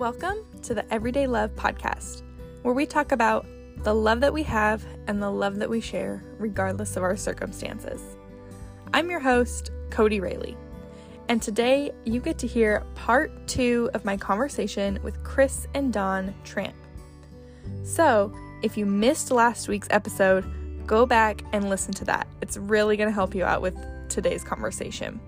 Welcome to the Everyday Love podcast, where we talk about the love that we have and the love that we share, regardless of our circumstances. I'm your host, Kodie Raley, and today you get to hear part two of my conversation with Kris and Don Tramp. So, if you missed last week's episode, go back and listen to that. It's really going to help you out with today's conversation.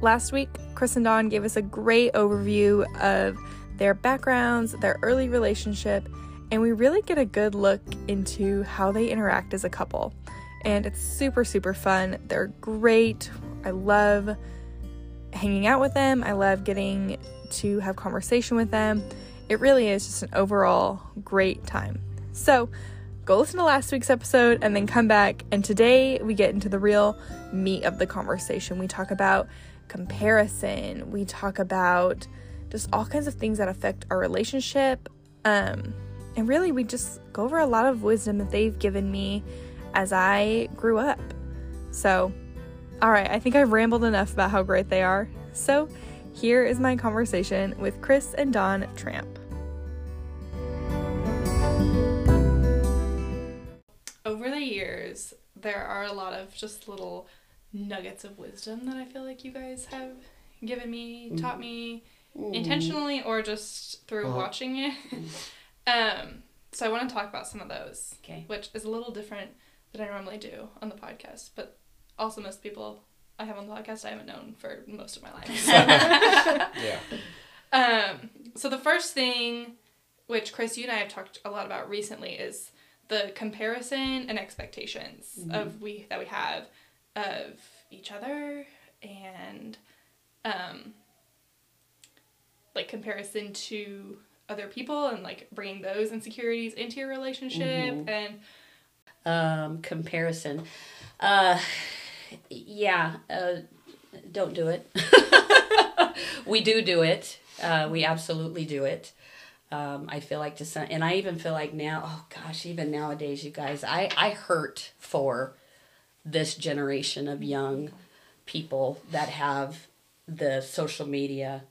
Last week, Kris and Don gave us a great overview of their backgrounds, their early relationship, and we really get a good look into how they interact as a couple. And it's super, super fun. They're great. I love hanging out with them. I love getting to have conversation with them. It really is just an overall great time. So, go listen to last week's episode and then come back. And today we get into the real meat of the conversation. We talk about comparison. We talk about just all kinds of things that affect our relationship. Um, and really, we just go over a lot of wisdom that they've given me as I grew up. So, all right, I think I've rambled enough about how great they are. So, here is my conversation with Kris and Don Tramp. Over the years, there are a lot of just little nuggets of wisdom that I feel like you guys have given me, taught Mm-hmm. me intentionally or just through Uh-huh. watching it. um, so I want to talk about some of those, Okay. which is a little different than I normally do on the podcast, but also most people I have on the podcast I haven't known for most of my life. So. Yeah. Um, so the first thing, which Kris, you and I have talked a lot about recently, is the comparison and expectations of we that we have of each other and um, like comparison to other people and like bringing those insecurities into your relationship and Um, comparison. Uh, yeah. Uh, don't do it. we do do it. Uh, we absolutely do it. Um, I feel like to some, and I even feel like now. Oh gosh, even nowadays, you guys, I I hurt for this generation of young people that have the social media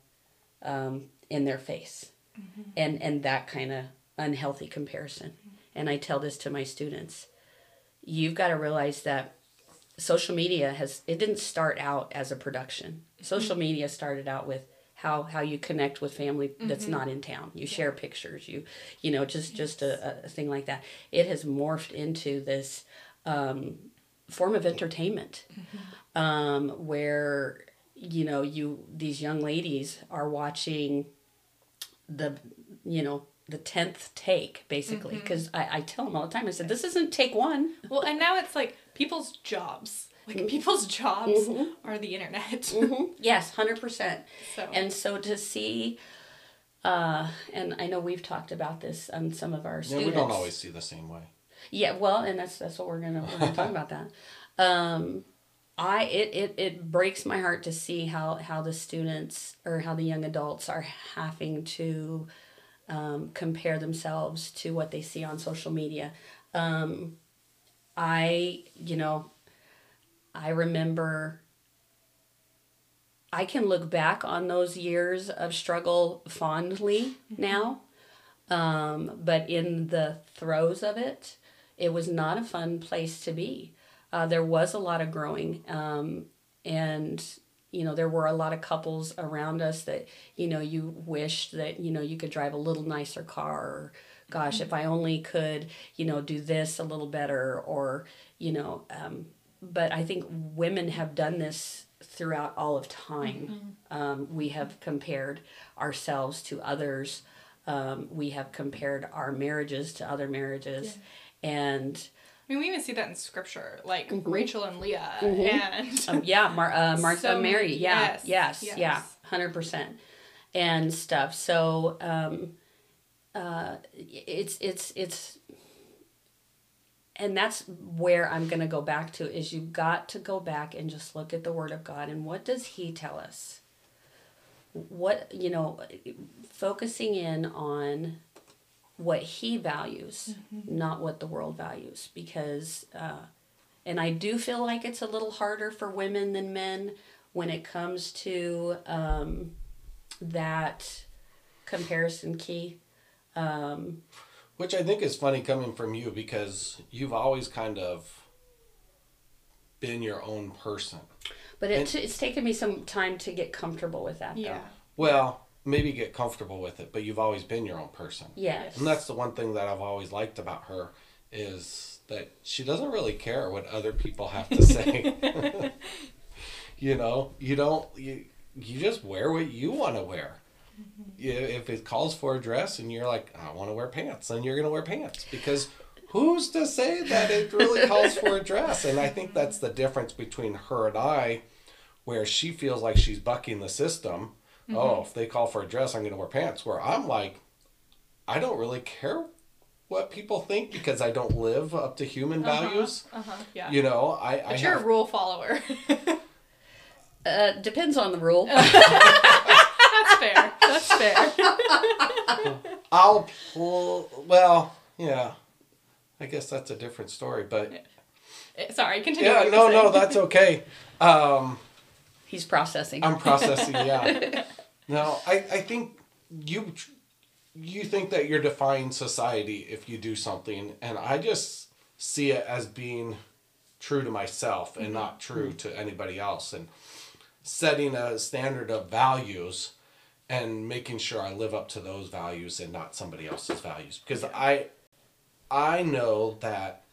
um, in their face. And and that kind of unhealthy comparison. And i tell this to my students. You've got to realize that social media has it didn't start out as a production. Social media started out with how how you connect with family that's not in town. You share pictures you you know just just a, a thing like that. It has morphed into this um, form of entertainment um, where you know you these young ladies are watching the you know the 10th take basically. Because I, I tell them all the time i said this isn't take one. Well and now it's like people's jobs. Like people's jobs are the internet. Yes 100% so. And so to see uh, and i know we've talked about this on some of our Yeah, students we don't always see the same way. Yeah, well, and that's that's what we're gonna we're gonna talk about that. Um, I it, it it breaks my heart to see how how the students or how the young adults are having to um, compare themselves to what they see on social media. Um, I you know, I remember. I can look back on those years of struggle fondly now. Um, but in the throes of it, it was not a fun place to be. Uh, there was a lot of growing, um, and you know there were a lot of couples around us that you know you wished that you know you could drive a little nicer car. Or, Gosh, if I only could, you know, do this a little better, or you know. Um, but I think women have done this throughout all of time. Um, we have compared ourselves to others. Um, we have compared our marriages to other marriages, and I mean, we even see that in scripture, like Rachel and Leah, and um, yeah, Mar- uh, Martha, So Mary, yeah, yes, yes, yes. yeah, hundred percent, and stuff. So um, uh, it's it's it's, and that's where I'm going to go back to is you've got to go back and just look at the Word of God and what does He tell us. What you know, focusing in on what he values, not what the world values, because uh, and I do feel like it's a little harder for women than men when it comes to um, that comparison key. Um, Which I think is funny coming from you because you've always kind of been your own person. but it, it's taken me some time to get comfortable with that. Yeah. Though. Well, maybe get comfortable with it, but you've always been your own person. Yes. And that's the one thing that I've always liked about her is that she doesn't really care what other people have to say. you know, you don't you you just wear what you want to wear. Mm-hmm. You, if it calls for a dress and you're like, I want to wear pants, then you're going to wear pants because who's to say that it really calls for a dress? And I think that's the difference between her and I, where she feels like she's bucking the system. Oh, if they call for a dress, I'm going to wear pants. Where I'm like, I don't really care what people think because I don't live up to human values. Uh-huh. Yeah. You know, I, I but you're have, a rule follower. Uh, depends on the rule. That's fair. That's fair. I'll pull. Well, yeah, I guess that's a different story. But Eh, Sorry, continue. yeah, no, no, that's okay. Um, He's processing. I'm processing. Yeah. No, I, I think you you think that you're defying society if you do something, and I just see it as being true to myself and not true to anybody else, and setting a standard of values and making sure I live up to those values and not somebody else's values because I I know that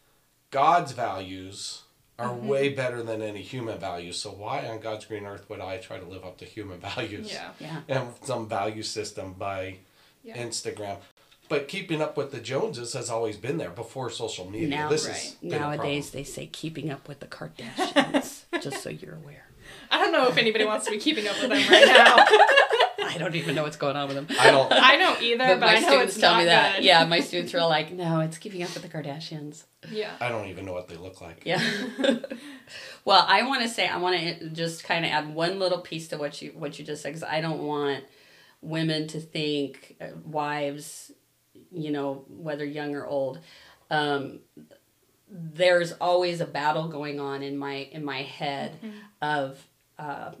God's values are mm-hmm. way better than any human values. So why on God's green earth would I try to live up to human values? Yeah. yeah. And some value system by Yeah. Instagram. But keeping up with the Joneses has always been there before social media. Now, this right. is Nowadays, they say keeping up with the Kardashians, just so you're aware. I don't know if anybody wants to be keeping up with them right now. I don't even know what's going on with them. I don't. I don't either, but, But my I know students it's tell not me that. good. Yeah, my students are like, no, it's keeping up with the Kardashians. Yeah. I don't even know what they look like. Yeah. well, I want to say I want to just kind of add one little piece to what you what you just said because I don't want women to think uh, wives, you know, whether young or old. Um, there's always a battle going on in my in my head of. Uh,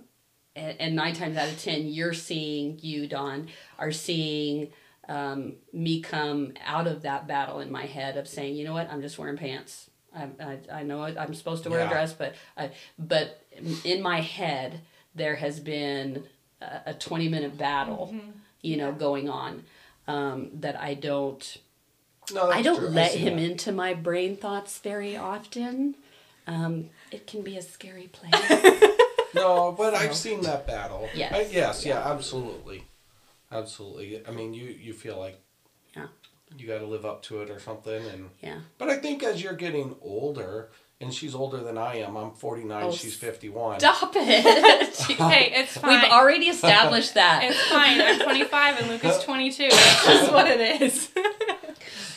and, and nine times out of ten, you're seeing you, Don, are seeing um, me come out of that battle in my head of saying, you know what, I'm just wearing pants. I, I, I know I'm supposed to wear Yeah. a dress, but I, but in my head there has been a, a 20 minute battle, you know, going on um, that I don't No, I don't true. let see him that. into my brain thoughts very often. Um, it can be a scary place. No, but I've seen that battle. Yes. I- yes. Yeah. Absolutely. Absolutely. I mean, you you feel like Yeah. you got to live up to it or something, and yeah. but I think as you're getting older, and she's older than I am. I'm 49. Oh, she's 51. Stop it. Hey, it's fine. We've already established that. It's fine. I'm 25 and Lucas 22. That's just what it is.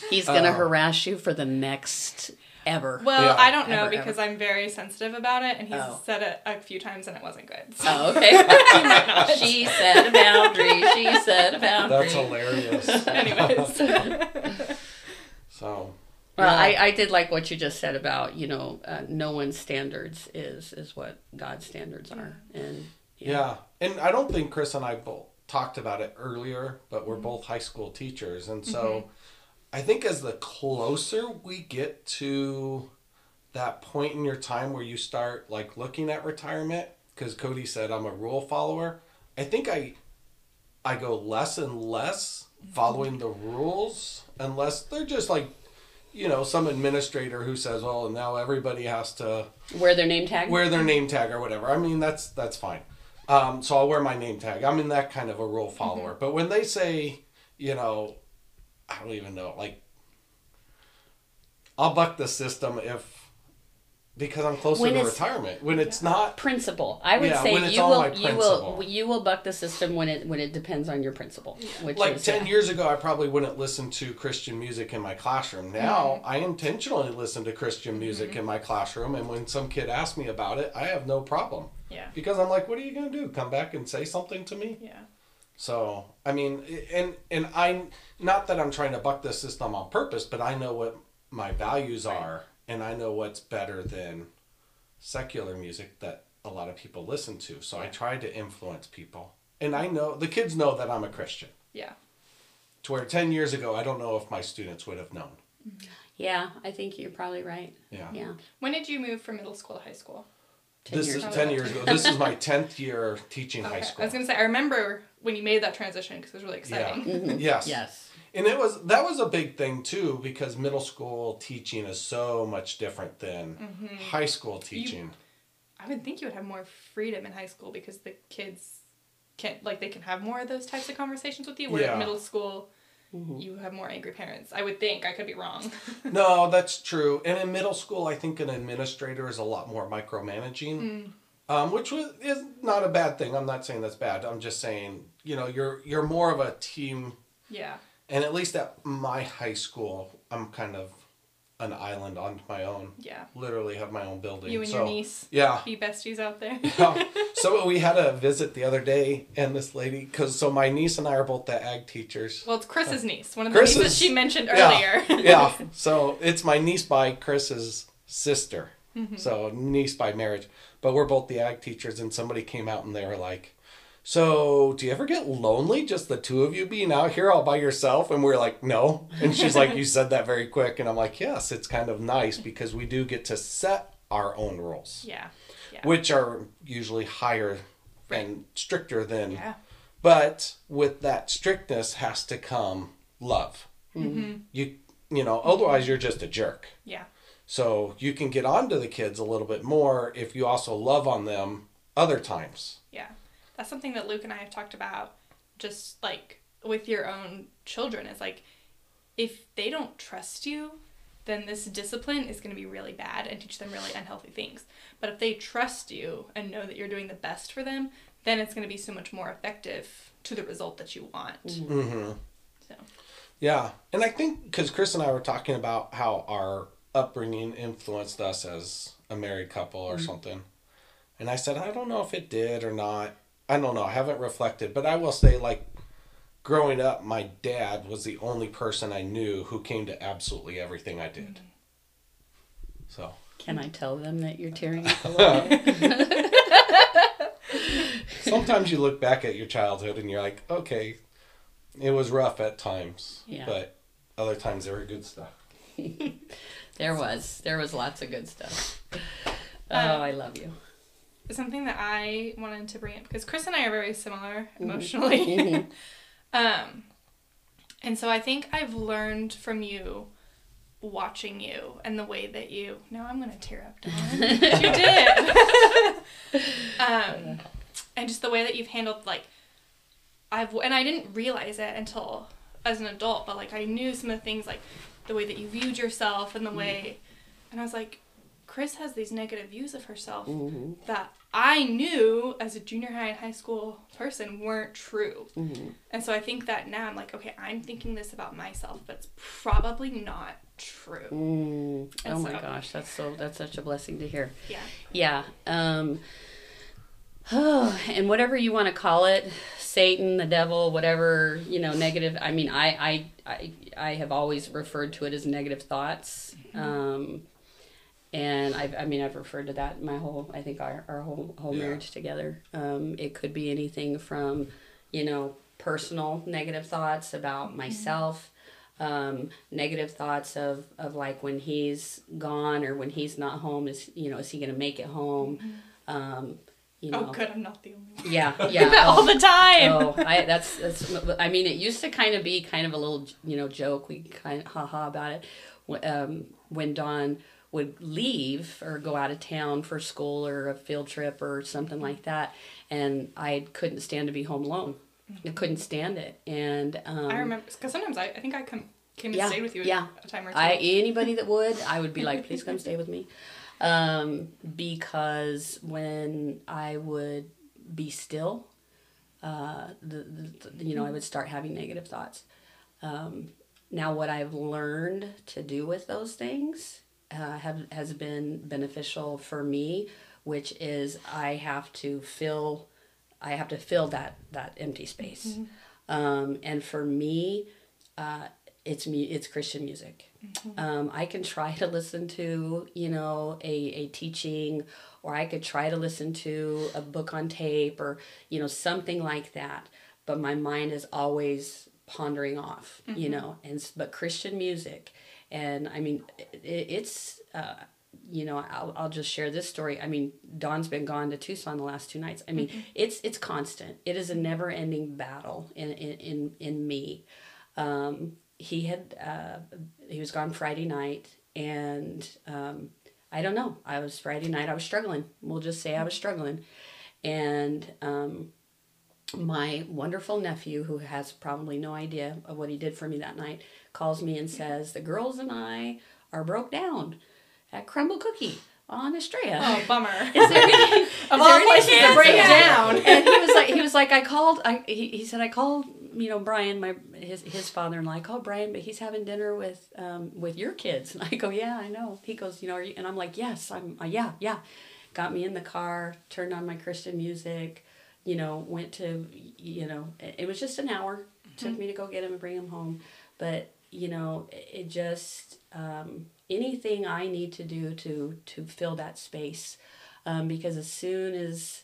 He's going to Oh. Uh, harass you for the next ever. Well, Yeah. I don't know Ever, because I'm very sensitive about it, and he's Oh. said it a few times and it wasn't good. So. Oh, okay. she set a boundary. She set a boundary. That's hilarious. Anyways. So. Well, yeah. I, I did like what you just said about you know uh, no one's standards is is what God's standards are, and Yeah, and I don't think Kris and I both talked about it earlier, but Mm-hmm. we're both high school teachers, and so I think as the closer we get to that point in your time where you start like looking at retirement, because Kodie said I'm a rule follower, I think I I go less and less following the rules unless they're just like you know some administrator who says well now everybody has to wear their name tag. wear their name tag or whatever. I mean, that's that's fine. Um, so I'll wear my name tag. I'm in that kind of a rule follower. But when they say, you know, I don't even know, like, I'll buck the system if because I'm closer When to retirement. When it's not, principle. I would Yeah, say when it's you all will my you will you will buck the system when it when it depends on your principle. Which like is, 10 yeah. years ago, I probably wouldn't listen to Christian music in my classroom. Mm-hmm. Now, I intentionally listen to Christian music mm-hmm. in my classroom. And when some kid asks me about it, I have no problem. yeah. Because I'm like, what are you going to do? Come back and say something to me? Yeah. So I mean, and and I not that I'm trying to buck the system on purpose, but I know what my values are, and I know what's better than secular music that a lot of people listen to. So I try to influence people, and I know the kids know that I'm a Christian. Yeah. To where 10 years ago, I don't know if my students would have known. Mm-hmm. Yeah, I think you're probably right. Yeah. Yeah. When did you move from middle school to high school? Ten this years is ago. 10 years ago. This is my 10th year teaching high school. I was gonna say I remember when you made that transition because it was really exciting. Mhm. Yes. Yes. And it was that was a big thing too because middle school teaching is so much different than Mm-hmm. high school teaching. I would think you would have more freedom in high school because the kids can like they can have more of those types of conversations with you. Where Yeah. at middle school, Mhm. you have more angry parents. I would think. I could be wrong. no, that's true. And in middle school, I think an administrator is a lot more micromanaging, Mm. um, which was, is not a bad thing. I'm not saying that's bad. I'm just saying you know you're you're more of a team. yeah. And at least at my high school, I'm kind of an island on my own. Yeah. Literally have my own building. You and so, your niece Yeah. be besties out there. Yeah. so we had a visit the other day, and this lady, because so my niece and I are both the ag teachers. well, it's Kris's niece, one of the Kris's- nieces she mentioned Yeah. earlier. yeah. So it's my niece by Kris's sister. Mm-hmm. So niece by marriage. But we're both the ag teachers, and somebody came out and they were like, So do you ever get lonely, just the two of you being out here all by yourself? And we're like, No. And she's like, You said that very quick. And I'm like, Yes, it's kind of nice because we do get to set our own rules, yeah. Yeah. which are usually higher and stricter than. yeah. But with that strictness has to come love. Mm-hmm. You you know, otherwise you're just a jerk. Yeah. So you can get on to the kids a little bit more if you also love on them other times. Yeah. That's something that Luke and I have talked about just like with your own children is like if they don't trust you, then this discipline is going to be really bad and teach them really unhealthy things. But if they trust you and know that you're doing the best for them, then it's going to be so much more effective to the result that you want. Mm-hmm. So, Yeah, and I think because Kris and I were talking about how our upbringing influenced us as a married couple or something, and I said I don't know if it did or not. I don't know. I haven't reflected, but I will say like. Growing up, my dad was the only person I knew who came to absolutely everything I did. So, Can I tell them that you're tearing up a little sometimes you look back at your childhood and you're like, okay, it was rough at times, Yeah. but other times there were good stuff. There was. There was lots of good stuff. Oh, Um, I love you. Something that I wanted to bring up because Kris and I are very similar emotionally. um, and so I think I've learned from you watching you and the way that you. No, I'm gonna tear up, Don. you did. um, and just the way that you've handled like I've and I didn't realize it until as an adult, but like I knew some of the things like the way that you viewed yourself and the way, and I was like, Kris has these negative views of herself Mm-hmm. that I knew as a junior high and high school person weren't true. Mm-hmm. And so I think that now I'm like, okay, I'm thinking this about myself, but it's probably not true. Mm. And Oh my gosh, that's so that's such a blessing to hear. Yeah. Yeah. Um, oh, and whatever you want to call it, Satan, the devil, whatever you know, negative. I mean, I I I, I have always referred to it as negative thoughts. Um, and I've, I mean, I've referred to that my whole, I think our, our whole, whole Yeah. marriage together. Um, it could be anything from, you know, personal negative thoughts about myself, um, negative thoughts of, of like when he's gone or when he's not home, is, you know, is he going to make it home? Um, you know, Oh, good. I'm not the only one. yeah, yeah. that all the time. Oh, I that's that's. I mean, it used to kind of be kind of a little, you know, joke. We kind of ha ha about it. Um, when Don would leave or go out of town for school or a field trip or something like that, and I couldn't stand to be home alone. I couldn't stand it, and um, I remember because sometimes I, I think I come came and Yeah, stayed with you yeah. a time or two. I anybody that would, I would be like, please come stay with me, um, because when I would be still, uh, the, the you know I would start having negative thoughts. Um, now, what I've learned to do with those things uh, have has been beneficial for me, which is I have to fill, I have to fill that that empty space, um, and for me, uh, it's me, it's Christian music. Um, I can try to listen to you know a, a teaching, or I could try to listen to a book on tape, or you know something like that. But my mind is always pondering off, you know, and but Christian music, and I mean, it, it's. Uh, you know, I'll, I'll just share this story. I mean, Don's been gone to Tucson the last two nights. I mean, it's it's constant. It is a never ending battle in in in, in me. Um, he had uh, he was gone Friday night, and um, I don't know. I was Friday night. I was struggling. We'll just say I was struggling, and um, my wonderful nephew, who has probably no idea of what he did for me that night, calls me and says, "The girls and I are broke down at Crumbl Cookie on Estrella." Oh, bummer. Is there any, Of all places to break down. and he was like, he was like, I called. I he, he said I called. You know, Brian, my his his father-in-law. I called Brian, but he's having dinner with um with your kids. And I go, yeah, I know. He goes, you know, are you? And I'm like, yes, I'm. Uh, yeah, yeah. Got me in the car, turned on my Christian music. You know, went to you know, it, it was just an hour. Took me to go get him and bring him home, but you know, it, it just um, anything I need to do to to fill that space, um, because as soon as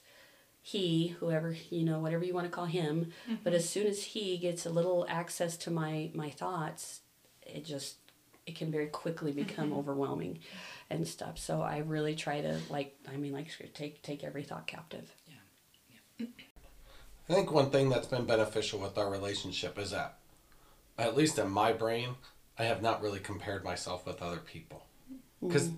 he, whoever you know, whatever you want to call him, but as soon as he gets a little access to my my thoughts, it just it can very quickly become overwhelming and stuff. So I really try to like I mean like take take every thought captive. Yeah. I think one thing that's been beneficial with our relationship is that, at least in my brain, I have not really compared myself with other people. Hmm. Because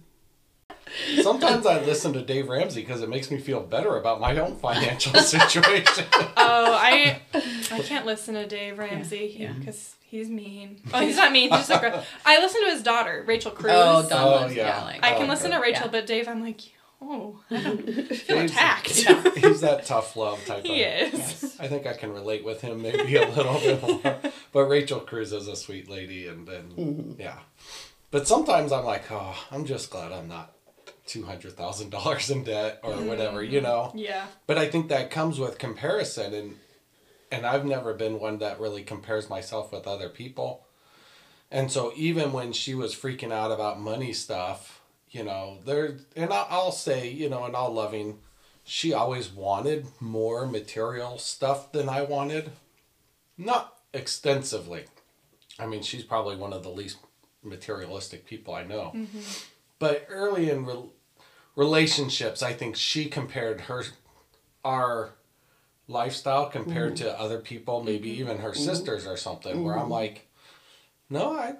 sometimes I listen to Dave Ramsey because it makes me feel better about my own financial situation. Oh, I I can't listen to Dave Ramsey yeah. because he's mean. Oh, he's not mean. He's just a gr- I listen to his daughter, Rachel Cruz. Oh, Don Oh, loves- yeah. like, I oh, can Oh, listen okay. to Rachel, Yeah. but Dave, I'm like, oh, I feel Dave's- attacked. He's that tough love type he of. is. yes. I think I can relate with him maybe a little bit more. But Rachel Cruz is a sweet lady, and then mm-hmm. yeah. But sometimes I'm like, oh, I'm just glad I'm not two hundred thousand dollars in debt or mm-hmm. whatever, you know. Yeah. But I think that comes with comparison, and and I've never been one that really compares myself with other people. And so even when she was freaking out about money stuff, you know, there and I- I'll say, you know, in all loving, she always wanted more material stuff than I wanted. Not extensively. I mean, she's probably one of the least materialistic people I know. Mm-hmm. But early in re- relationships, I think she compared her our lifestyle compared mm-hmm. to other people, maybe mm-hmm. even her sisters or something, where I'm like, no, I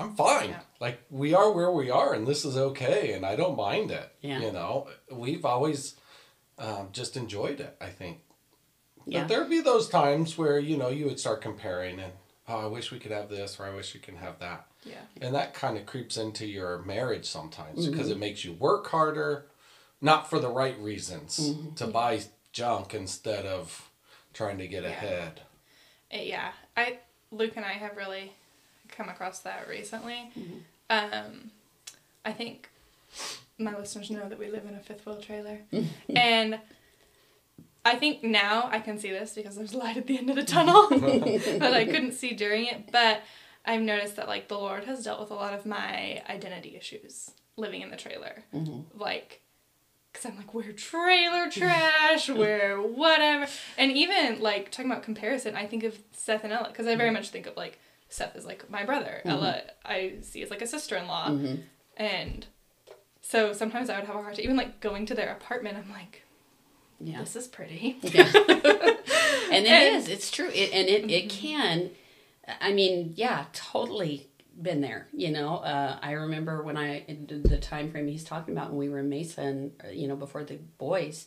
I'm fine. Yeah. Like we are where we are and this is okay and I don't mind it. Yeah. You know, we've always um, just enjoyed it, I think. Yeah. But there'd be those times where, you know, you would start comparing and, oh, I wish we could have this or I wish we can have that. Yeah. And that kind of creeps into your marriage sometimes because it makes you work harder, not for the right reasons, to buy junk instead of trying to get Yeah. ahead. Uh, yeah i luke and i have really come across that recently. Mm-hmm. Um i think my listeners know that we live in a fifth wheel trailer. And i think now i can see this because there's light at the end of the tunnel that i couldn't see during it but i've noticed that like the lord has dealt with a lot of my identity issues living in the trailer. Mm-hmm. Like because I'm like, we're trailer trash, we're whatever. And even like talking about comparison, I think of Seth and Ella because I very mm-hmm. much think of like Seth is like my brother, Ella I see as like a sister in law. And so sometimes I would have a hard time, even like going to their apartment, I'm like, Yeah. this is pretty. Yeah. and it And- is. It's true. It, and it, it can. I mean, yeah, totally been there. You know, uh, I remember when I the time frame he's talking about when we were in Mesa and uh, you know before the boys.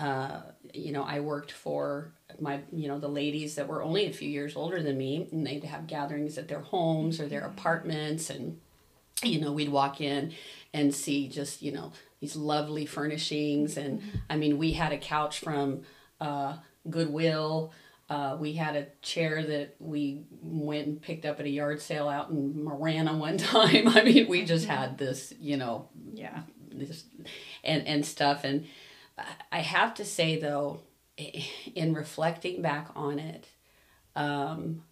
Uh, you know, I worked for my, you know, the ladies that were only a few years older than me, and they'd have gatherings at their homes or their apartments, and you know, we'd walk in and see just, you know, these lovely furnishings. And I mean, we had a couch from uh, Goodwill. Uh, we had a chair that we went and picked up at a yard sale out in Marana one time. I mean, we just had this, you know, Yeah. this and and stuff and I- have to say though in reflecting back on it um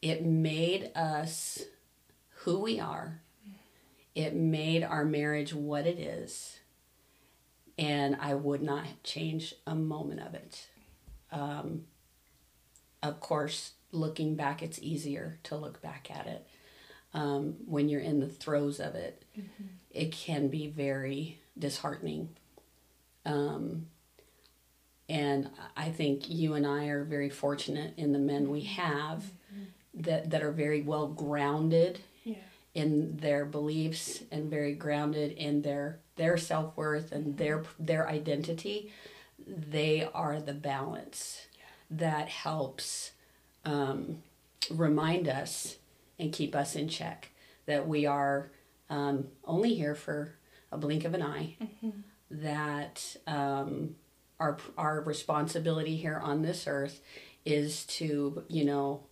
it made us who we are it made our marriage what it is and i would not change a moment of it um of course, looking back, it's easier to look back at it. Um, when you're in the throes of it, it can be very disheartening. Um, and I think you and I are very fortunate in the men we have that, that are very well grounded Yeah. in their beliefs and very grounded in their their self-worth and their their identity. They are the balance that helps um, remind us and keep us in check that we are um, only here for a blink of an eye that um, our our responsibility here on this earth is to you know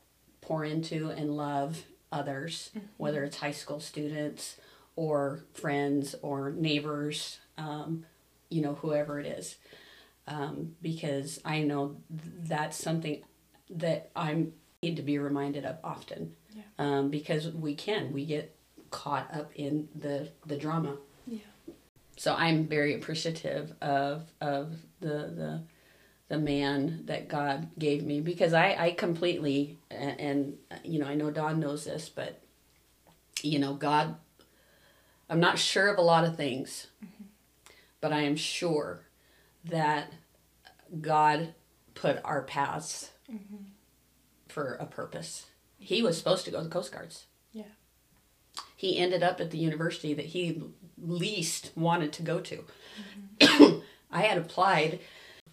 pour into and love others whether it's high school students or friends or neighbors um, you know whoever it is um, because i know th- that's something that i need to be reminded of often Yeah. um, because we can we get caught up in the the drama. So I'm very appreciative of of the the the man that God gave me because I I completely and, and you know I know Don knows this but you know God I'm not sure of a lot of things mm-hmm. but I am sure that God put our paths mm-hmm. for a purpose. He was supposed to go to the Coast Guards Yeah. he ended up at the university that he least wanted to go to. Mm-hmm. I had applied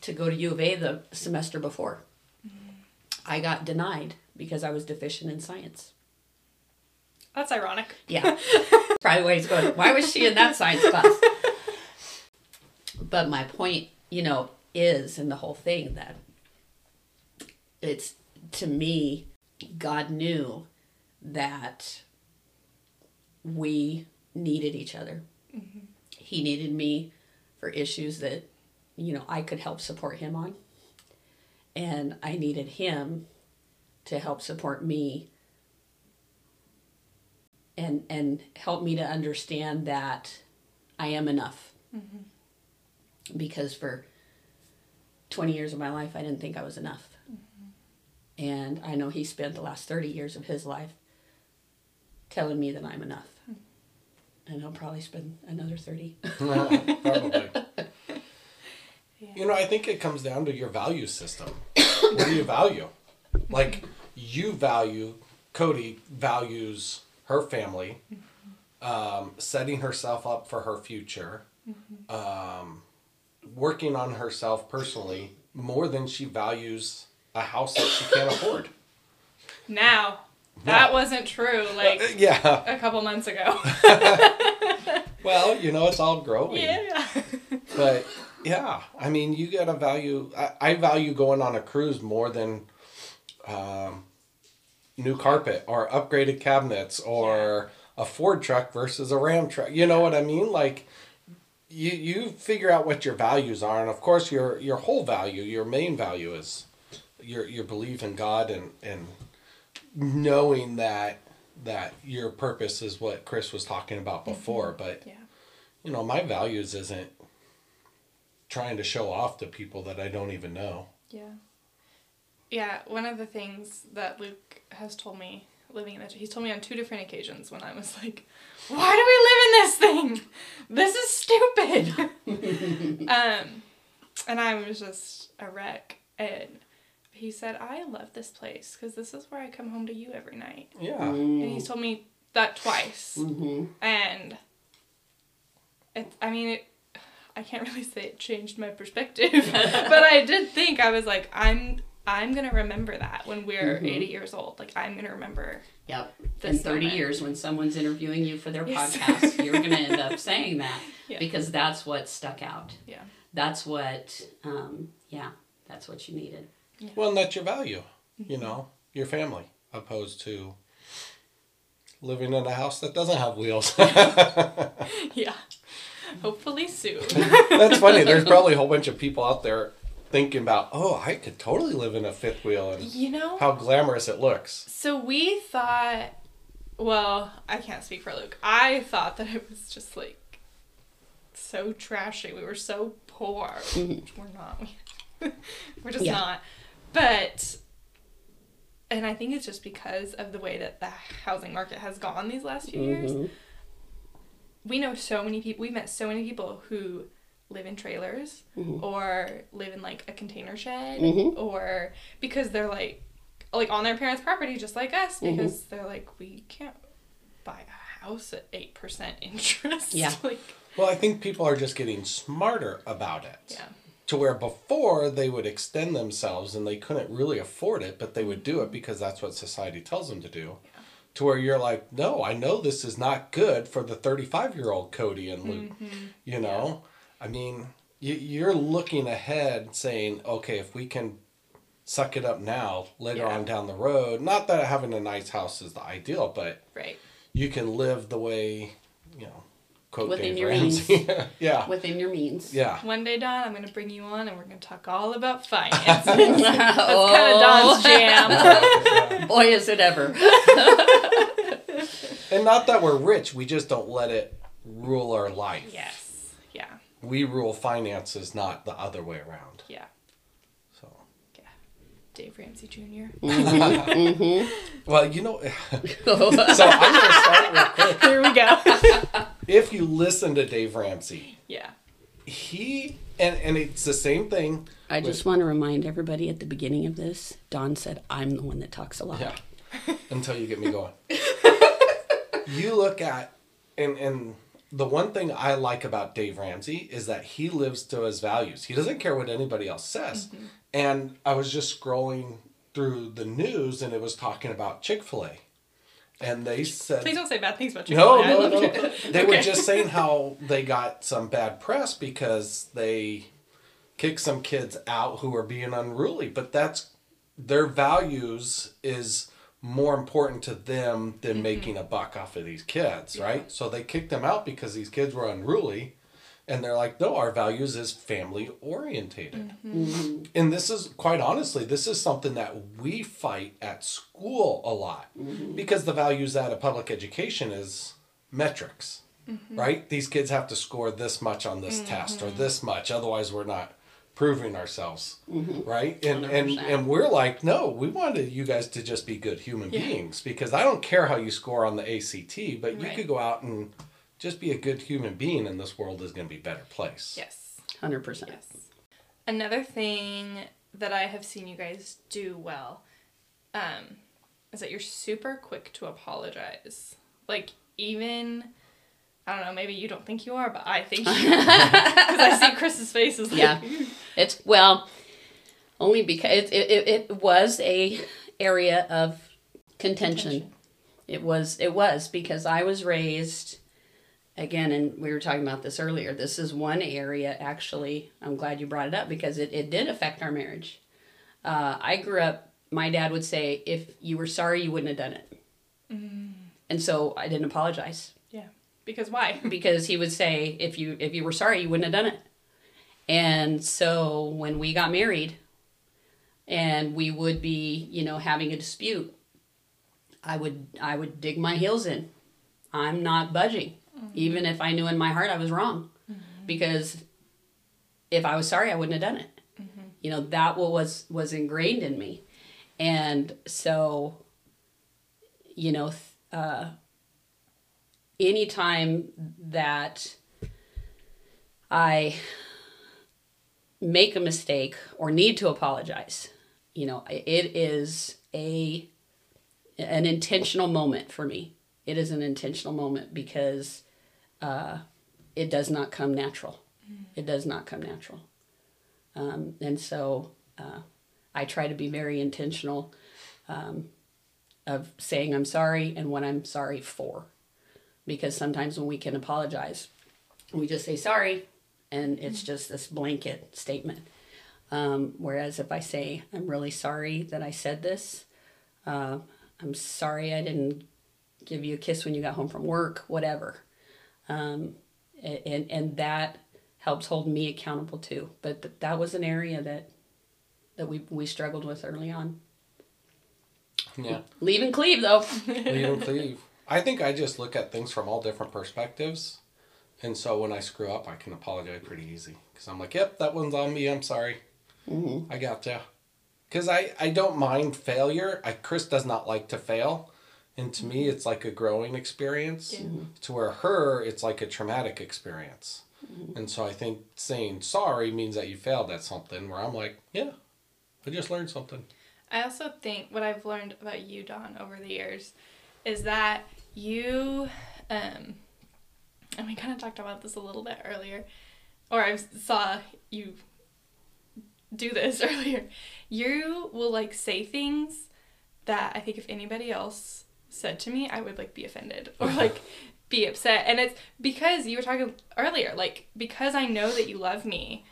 to go to U of A the semester before. Mm-hmm. I got denied because I was deficient in science. That's ironic. Yeah. Probably why he's going, why was she in that science class? But my point, you know, is in the whole thing that it's to me, God knew that we needed each other. Mm-hmm. He needed me for issues that, you know, I could help support him on. And I needed him to help support me and and help me to understand that I am enough. Mm-hmm. Because for 20 years of my life I didn't think I was enough. Mm-hmm. And I know he spent the last 30 years of his life telling me that I'm enough. And I'll probably spend another 30. Probably. You know, I think it comes down to your value system. what do you value? Like, you value, Kodie values her family, um, setting herself up for her future, um, working on herself personally more than she values a house that she can't afford. Now, that Yeah. wasn't true like Uh, yeah. a couple months ago. Well, you know, it's all growing. yeah. But yeah, I mean, you got to value. I, I value going on a cruise more than um, new carpet or upgraded cabinets or a Ford truck versus a Ram truck. You know what I mean? Like you you figure out what your values are, and of course, your your whole value, your main value is your your belief in God and and knowing that that your purpose is what Kris was talking about before, but Yeah. you know, my values isn't trying to show off to people that I don't even know. Yeah. Yeah, one of the things that Luke has told me living in the he's told me on two different occasions when I was like, "Why do we live in this thing? This is stupid." um and I was just a wreck and he said, "I love this place cuz this is where I come home to you every night." Yeah. And he's told me that twice. Mm-hmm. And it I mean it I can't really say it changed my perspective, but I did think I was like, I'm I'm gonna remember that when we're Mhm. 80 years old. Like I'm gonna remember Yep. this in 30 moment. years when someone's interviewing you for their Yes. podcast you're going to end up saying that Yeah. because that's what stuck out Yeah. that's what um, yeah that's what you needed Well, and that's your value, you mm-hmm. know, your family, opposed to living in a house that doesn't have wheels. Yeah. Hopefully soon. that's funny. There's probably a whole bunch of people out there thinking about, oh, I could totally live in a fifth wheel and you know? how glamorous it looks. So we thought well, I can't speak for Luke. I thought that it was just like so trashy. We were so poor. Which we're not. We- we're just Yeah. not. But and I think it's just because of the way that the housing market has gone these last few years. Mhm. We know so many people. We've met so many people who live in trailers Mhm. or live in like a container shed Mhm. or because they're like like on their parents' property just like us Mhm. because they're like we can't buy a house at 8% interest. Yeah. like Well, I think people are just getting smarter about it. yeah. To where before they would extend themselves and they couldn't really afford it, but they would do it because that's what society tells them to do. To where you're like, no, I know this is not good for the 35 year old Kodie and Luke. Mm-hmm. You know, I mean, you, you're looking ahead saying, okay, if we can suck it up now, later Yeah. on down the road, not that having a nice house is the ideal, but Right. you can live the way, you know, quote Within Dave your Ramsey. yeah. Within your means. Yeah. One day, Don, I'm going to bring you on and we're going to talk all about finance. That's kind of Don's jam. Boy, is it ever. And not that we're rich, we just don't let it rule our life. yes. Yeah. We rule finances, not the other way around. Yeah. So, Yeah. Dave Ramsey Jr. mm-hmm. well, you know, so I'm going to start real quick. Here we go. If you listen to Dave Ramsey, yeah. he and and it's the same thing. I just want to remind everybody at the beginning of this, Don said, I'm the one that talks a lot. Yeah. Until you get me going. you look at and and the one thing I like about Dave Ramsey is that he lives to his values. He doesn't care what anybody else says. Mm-hmm. And I was just scrolling through the news and it was talking about Chick-fil-A. And they said Please don't say bad things about you. no, no, no. They were just saying how they got some bad press because they kicked some kids out who were being unruly. But that's their values is more important to them than mm-hmm. making a buck off of these kids, right? So they kicked them out because these kids were unruly. And they're like, no, our values is family orientated. Mm-hmm. And this is quite honestly, this is something that we fight at school a lot mm-hmm. because the values out of public education is metrics, right? These kids have to score this much on this test or this much, otherwise we're not proving ourselves, mm-hmm. right? And and 100%. and we're like, no, we wanted you guys to just be good human Yeah. beings because I don't care how you score on the ACT, but you could go out and just be a good human being, and this world is going to be a better place. Yes. 100%. Yes. Another thing that I have seen you guys do well um, is that you're super quick to apologize. Like, even, I don't know, maybe you don't think you are, but I think you Because I see Kris's face is like, Yeah. It's, well, only because it, it, it, it was a area of contention. Contention. It was, it was because I was raised, again, and we were talking about this earlier. This is one area, actually, I'm glad you brought it up because it, it did affect our marriage. Uh, I grew up, my dad would say, if you were sorry, you wouldn't have done it. And so I didn't apologize Yeah. Because why? because he would say if you if you were sorry you wouldn't have done it and so when we got married and we would be you know having a dispute i would i would dig my heels in i'm not budging even if i knew in my heart i was wrong. Because if i was sorry i wouldn't have done it. You know that was was ingrained in me. And so you know uh anytime that I make a mistake or need to apologize, you know, it is a an intentional moment for me. It is an intentional moment because uh, it does not come natural. It does not come natural, um, and so uh, I try to be very intentional um, of saying I'm sorry and what I'm sorry for. Because sometimes when we can apologize, we just say sorry, and it's just this blanket statement. Um, whereas if I say I'm really sorry that I said this, uh, I'm sorry I didn't give you a kiss when you got home from work, whatever, um, and and that helps hold me accountable too. But th- that was an area that that we we struggled with early on. Yeah. Leave and cleave though. Leave and cleave. I think I just look at things from all different perspectives. And so when I screw up, I can apologize pretty easy. Because I'm like, yep, that one's on me. I'm sorry. I got ya. because I I don't mind failure. I Kris does not like to fail, and to me it's like a growing experience. Yeah. To where her it's like a traumatic experience, and so I think saying sorry means that you failed at something. Where I'm like, yeah, I just learned something. I also think what I've learned about you, Don, over the years is that you, um, and we kind of talked about this a little bit earlier, or I saw you do this earlier. You will like say things that I think if anybody else said to me, I would like be offended or like be upset. And it's because you were talking earlier, like, because I know that you love me.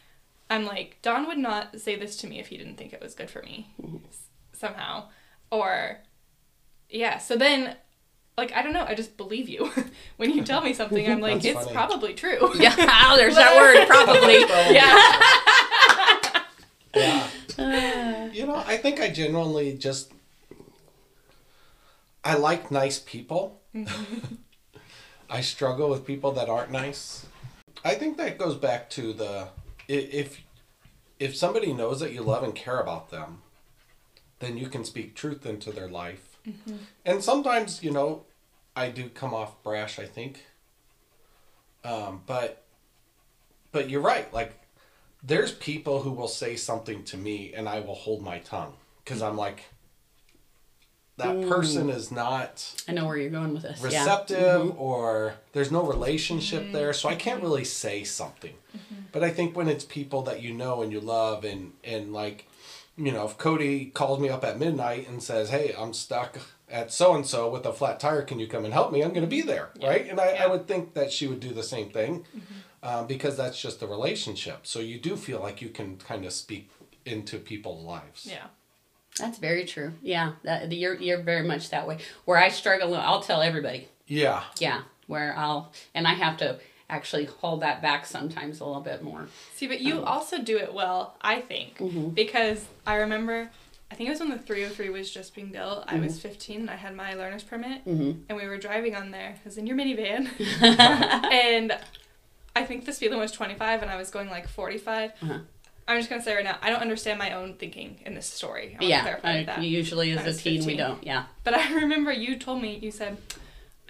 I'm like, Don would not say this to me if he didn't think it was good for me mm-hmm. s- somehow. Or, yeah, so then, like, I don't know, I just believe you. when you tell me something, I'm like, it's funny. probably true. Yeah, oh, there's that word, probably. yeah. Yeah. you know, I think I genuinely just I like nice people. I struggle with people that aren't nice. I think that goes back to the if if somebody knows that you love and care about them, then you can speak truth into their life. And sometimes, you know, I do come off brash, I think. Um, but but you're right. Like there's people who will say something to me and I will hold my tongue because I'm like that person is not I know where you're going with this. Yeah. receptive mm-hmm. or there's no relationship mm-hmm. there so I can't really say something. Mm-hmm. But I think when it's people that you know and you love and and like you know if Kodie calls me up at midnight and says, "Hey, I'm stuck at so and so with a flat tire, can you come and help me?" I'm going to be there, right? And I, Yeah. I would think that she would do the same thing um, because that's just a relationship. So you do feel like you can kind of speak into people's lives. Yeah. That's very true. Yeah, that, you're you're very much that way. Where I struggle, I'll tell everybody. Yeah. Yeah, where I'll and I have to actually hold that back sometimes a little bit more. See, but you um, also do it well, I think, mm-hmm. because I remember, I think it was when the 303 was just being built. I was mm-hmm. 15 and I had my learner's permit, mm-hmm. and we were driving on there. It was in your minivan, and I think the speed limit was 25, and I was going like 45. Uh-huh. I'm just gonna say right now, I don't understand my own thinking in this story. I yeah, clarify I, that. usually as a teen we don't. Yeah, But I remember you told me, you said,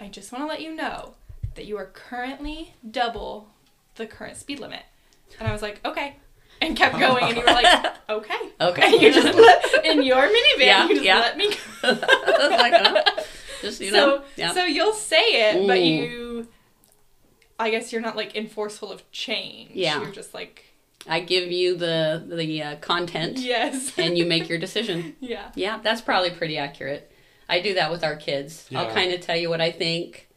I just want to let you know that you are currently double the current speed limit. And I was like, okay. And kept going, and you were like, okay. Okay. And you just let, in your minivan, Yeah, you just yeah. let me go. I was like, oh, just you know, so, yeah. so you'll say it, but Mm. you, I guess you're not like enforceful of change. Yeah. You're just like, I give you the the uh, content, yes. and you make your decision. yeah. Yeah, that's probably pretty accurate. I do that with our kids. I'll kind of tell you what I think,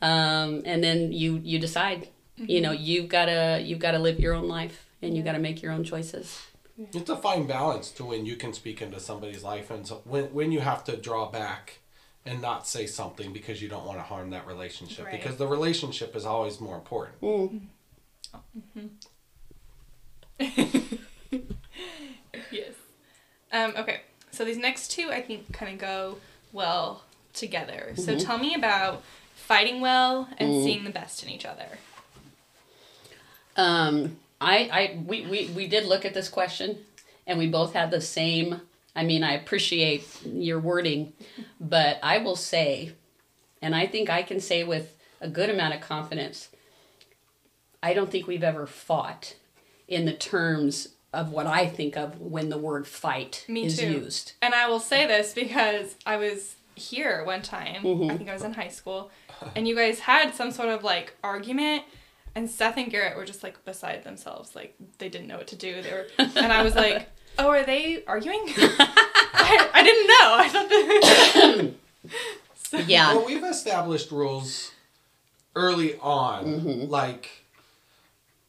um, and then you you decide. You know, you've gotta you've gotta live your own life, and you gotta make your own choices. It's a fine balance to when you can speak into somebody's life and so when when you have to draw back and not say something because you don't want to harm that relationship Right. because the relationship is always more important. Yes. Um, okay. So these next two, I think, kind of go well together. So tell me about fighting well and seeing the best in each other. Um, I, I, we, we, we did look at this question, and we both had the same. I mean, I appreciate your wording, but I will say, and I think I can say with a good amount of confidence, I don't think we've ever fought in the terms of what I think of when the word fight Me is too. used. And I will say this because I was here one time. I think I was in high school, and you guys had some sort of like argument. And Seth and Garrett were just like beside themselves, like they didn't know what to do. They were, and I was like, "Oh, are they arguing?" I, I didn't know. I thought they. Yeah. Well, we've established rules early on, Mm-hmm. like,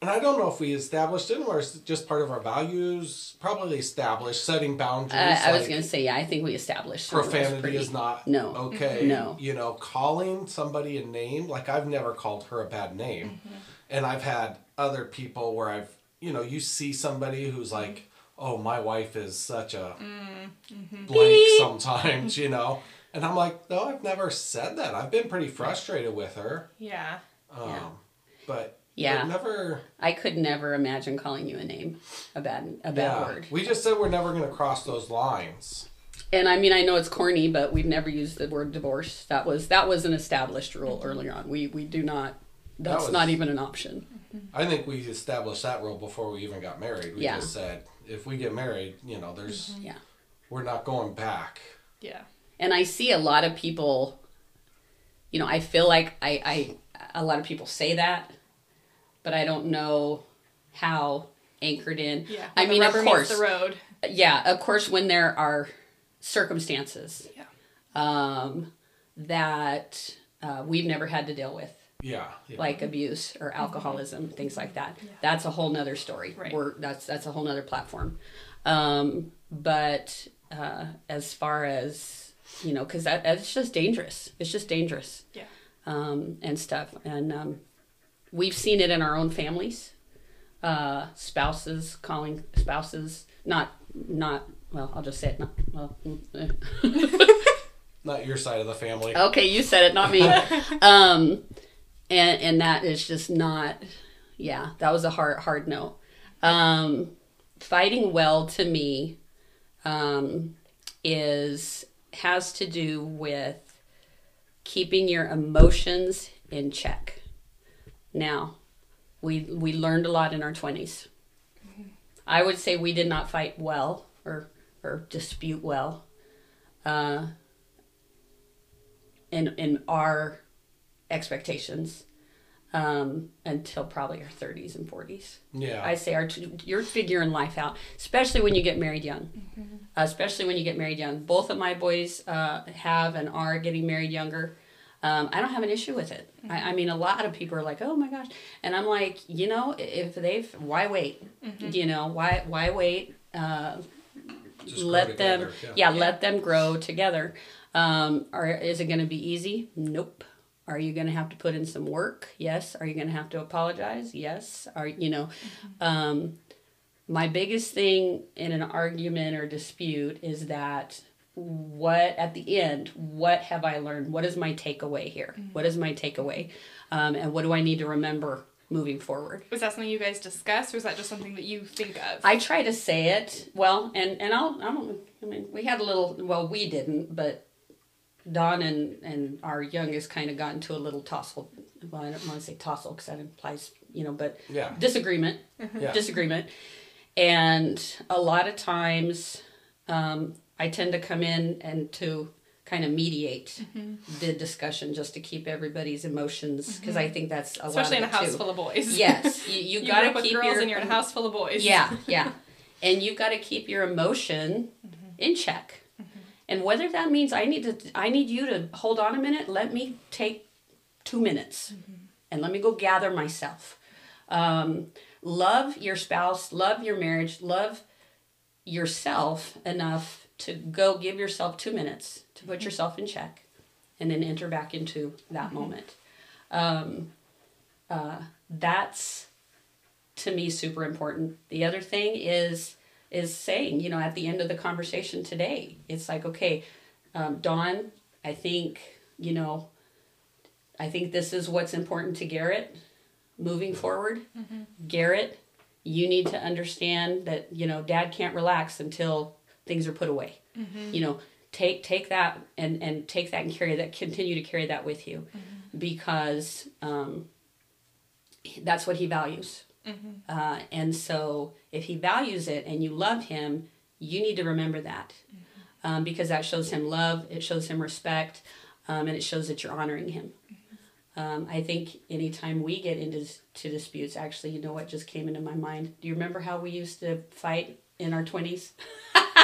and I don't know if we established it or it's just part of our values. Probably established setting boundaries. Uh, I was like going to say, yeah, I think we established some of those profanity pretty- is not No. okay. No. you know, calling somebody a name like I've never called her a bad name, and I've had other people where I've you know you see somebody who's like, oh, my wife is such a blank sometimes, you know. And I'm like, no, I've never said that. I've been pretty frustrated with her. Yeah. Um, Yeah. But Yeah. But never. I could never imagine calling you a name, a bad a bad Yeah. word. We just said we're never going to cross those lines. And I mean, I know it's corny, but we've never used the word divorce. That was that was an established rule mm-hmm. earlier on. We we do not. That's was- not even an option. I think we established that rule before we even got married. We Yeah. just said if we get married, you know, there's mm-hmm. Yeah. we're not going back. Yeah. And I see a lot of people. You know, I feel like I I a lot of people say that, but I don't know how anchored in. Yeah. I mean, of course, the road. yeah, of course, when there are circumstances Yeah. um, that uh, we've never had to deal with, Yeah. yeah. like abuse or alcoholism, things like that. Yeah. That's a whole nother story. Right. We're, that's that's a whole nother platform. Um, but uh, as far as you know, because that that's just dangerous. It's just dangerous. Yeah. Um, and stuff, and um, we've seen it in our own families. Uh, spouses calling spouses not not well. I'll just say it. Not well. not your side of the family. Okay, you said it, not me. um, and and that is just not. Yeah, that was a hard hard no. Um, fighting well to me um, is has to do with keeping your emotions in check. Now, we we learned a lot in our twenties. I would say we did not fight well or or dispute well. Uh, in in our expectations um, until probably our 30s and 40s. Yeah. I say our you're figuring life out, especially when you get married young. Uh, especially when you get married young. Both of my boys uh, have and are getting married younger. Um, I don't have an issue with it. I, I mean, a lot of people are like, "Oh my gosh," and I'm like, you know, if they've, why wait? You know, why why wait? Uh, let them together, yeah. let them grow together. Um or is it going to be easy? Nope. Are you going to have to put in some work? Yes. Are you going to have to apologize? Yes. Are you know um my biggest thing in an argument or dispute is that what at the end what have i learned? What is my takeaway here? What is my takeaway? Um, and what do i need to remember moving forward? Was that something you guys discussed, or was that just something that you think of? I try to say it well, and and I'll I don't I mean we had a little well we didn't, but Don and and our youngest kind of got into a little tussle. Well, I don't want to say tussle because that implies you know, but Yeah. disagreement, Yeah. disagreement, and a lot of times um, I tend to come in and to kind of mediate the discussion just to keep everybody's emotions because I think that's a Especially in a lot of it house too. full of boys. Yes, you, you, You, gotta keep girls your and you're in a house full of boys. yeah, yeah. And you've got to keep your emotion Mm-hmm. in check. And whether that means I need to I need you to hold on a minute, let me take 2 minutes. Mm-hmm. And let me go gather myself. Um, love your spouse, love your marriage, love yourself enough to go give yourself 2 minutes to put yourself in check and then enter back into that moment. Um, uh, that's to me super important. The other thing is is saying, you know, at the end of the conversation today, it's like, okay, um, Don, I think, you know, I think this is what's important to Garrett moving forward. Garrett, you need to understand that, you know, dad can't relax until things are put away. You know, take take that and and take that and carry that continue to carry that with you because um, that's what he values. Uh, and so, if he values it and you love him, you need to remember that um, because that shows him love, it shows him respect, um, and it shows that you're honoring him. Um, I think anytime we get into to disputes, actually, you know what just came into my mind? Do you remember how we used to fight in our 20s?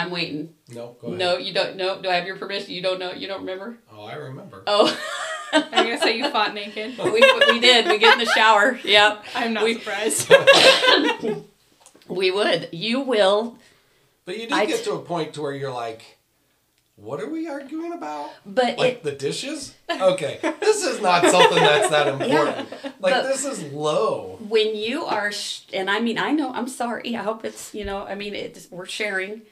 I'm waiting. No, go ahead. No, you don't know. Do I have your permission? You don't know? You don't remember? Oh, I remember. Oh, I'm gonna say you fought naked. we, we did. We get in the shower. Yep. I'm not We- surprised. We would. You will. But you did I get t- to a point to where you're like, what are we arguing about? But Like it. the dishes? Okay. this is not something that's that important. Like this is low. when you are, sh- and I mean, I know. I'm sorry. I hope it's. You know. I mean, it's. We're sharing.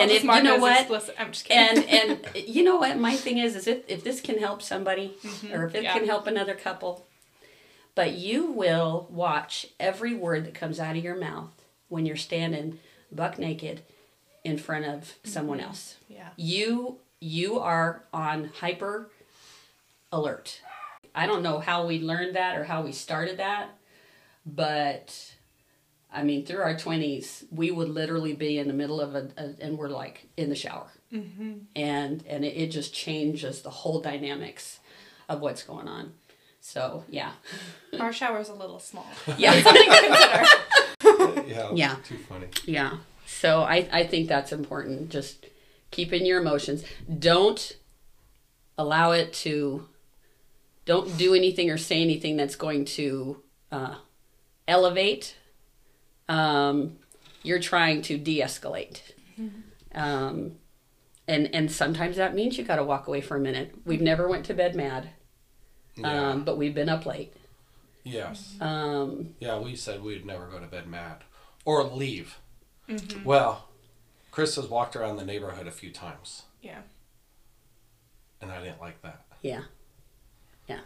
And if you know what, explicit. I'm just kidding. and and you know what my thing is is if, if this can help somebody mm-hmm. or if it yeah. can help another couple but you will watch every word that comes out of your mouth when you're standing buck naked in front of mm-hmm. someone else yeah. you you are on hyper alert i don't know how we learned that or how we started that but i mean through our 20s we would literally be in the middle of a, a and we're like in the shower Mm-hmm. and and it, it just changes the whole dynamics of what's going on so yeah Our shower's a little small. yeah Something to consider. yeah. Yeah. Too funny. Yeah. So I, I think that's important. Just keeping your emotions. Don't allow it to, don't do anything or say anything that's going to uh, elevate. Um, you're trying to de escalate. Um, and, and sometimes that means you got to walk away for a minute. We've never went to bed mad, Yeah. um, but we've been up late. yes. Um, Yeah, we said we'd never go to bed mad or leave. Mm-hmm. Well, Kris has walked around the neighborhood a few times, Yeah. and I didn't like that. yeah. Yeah.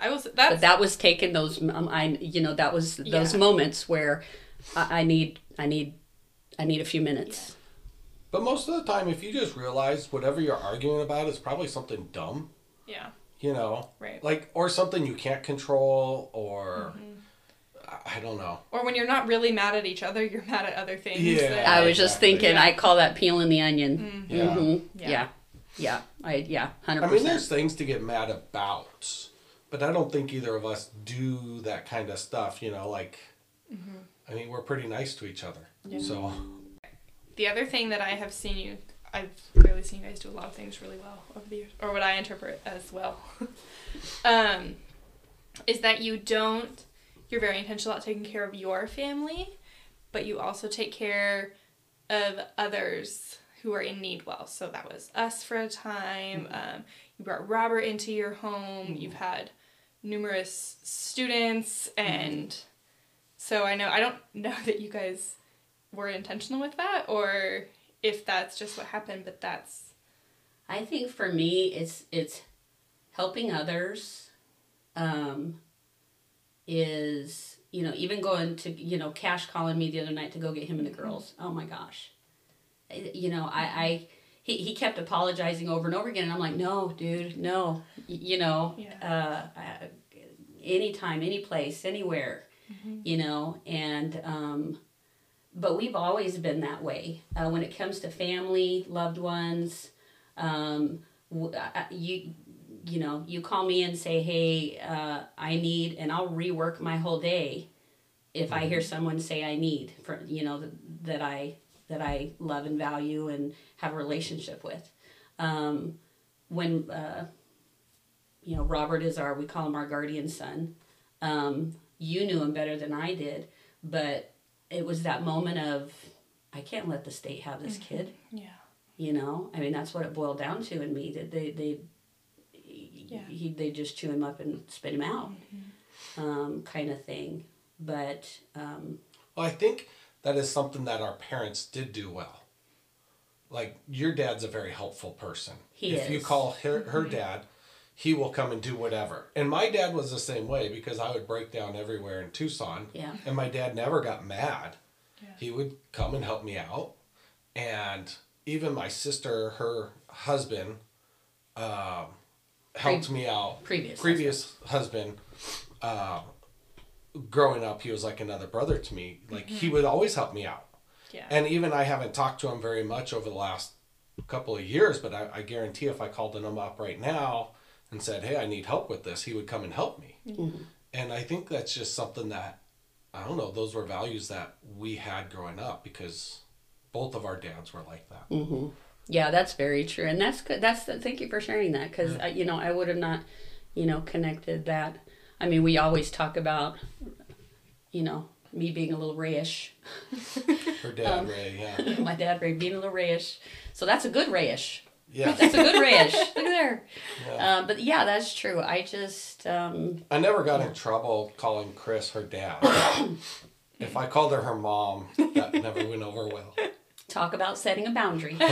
I was. but that was taken those um, i you know that was those Yeah. moments where I, I need i need i need a few minutes But most of the time, if you just realize whatever you're arguing about is probably something dumb, yeah. you know, Right. like or something you can't control, or Mm-hmm. I, I don't know. Or when you're not really mad at each other, you're mad at other things. Yeah. that- i was just thinking Yeah. i call that peeling the onion Yeah. Mhm. Yeah. yeah yeah i yeah 100% I mean, there's things to get mad about, but I don't think either of us do that kind of stuff. You know, like, I mean, we're pretty nice to each other. So, The other thing that I have seen you, I've really seen you guys do a lot of things really well over the years, or what I interpret as well, um, is that you don't, you're very intentional about taking care of your family, but you also take care of others who are in need well. So that was us for a time. Um, you brought Robert into your home. You've had numerous students, and so I know I don't know that you guys were intentional with that or if that's just what happened, but that's i think for me it's it's helping others um is you know even going to you know cash calling me the other night to go get him and the girls. Oh my gosh. You know i i he, he kept apologizing over and over again and i'm like no dude no. You know Yeah. uh anytime any place anywhere you know and um but we've always been that way. Uh, when it comes to family loved ones um w- I- I- you you know you call me and say hey uh, i need and i'll rework my whole day if i hear someone say i need for you know that, that i that i love and value and have a relationship with. Um, when uh, you know robert is our we call him our guardian son. Um, you knew him better than i did but it was that moment of i can't let the state have this kid. Yeah. you know? I mean that's what it boiled down to in me that they they Yeah. he, they just chew him up and spit him out um, kind of thing. But um, well, I think that is something that our parents did do well. Like, your dad's a very helpful person. He if you call her, her dad, he will come and do whatever. And my dad was the same way because I would break down everywhere in Tucson. Yeah. And my dad never got mad. Yeah. He would come and help me out. And even my sister, her husband, um, helped me out. Previous previous husband, uh, growing up, he was like another brother to me. Like he would always help me out. Yeah. And even I haven't talked to him very much over the last couple of years, but I, I guarantee if I called him up right now and said, "Hey, I need help with this," he would come and help me. And I think that's just something that I don't know. Those were values that we had growing up because both of our dads were like that. hmm Yeah, that's very true, and that's good. That's the, thank you for sharing that because you know I would have not, you know, connected that. I mean, we always talk about, you know, me being a little rayish, Her dad, Ray, yeah, my dad Ray being a little rayish, so that's a good rayish. yeah. That's a good rayish. Look at there. yeah. Um, but yeah, that's true. I just um, I never got in trouble calling Kris her dad. if I called her her mom, that never went over well. Talk about setting a boundary.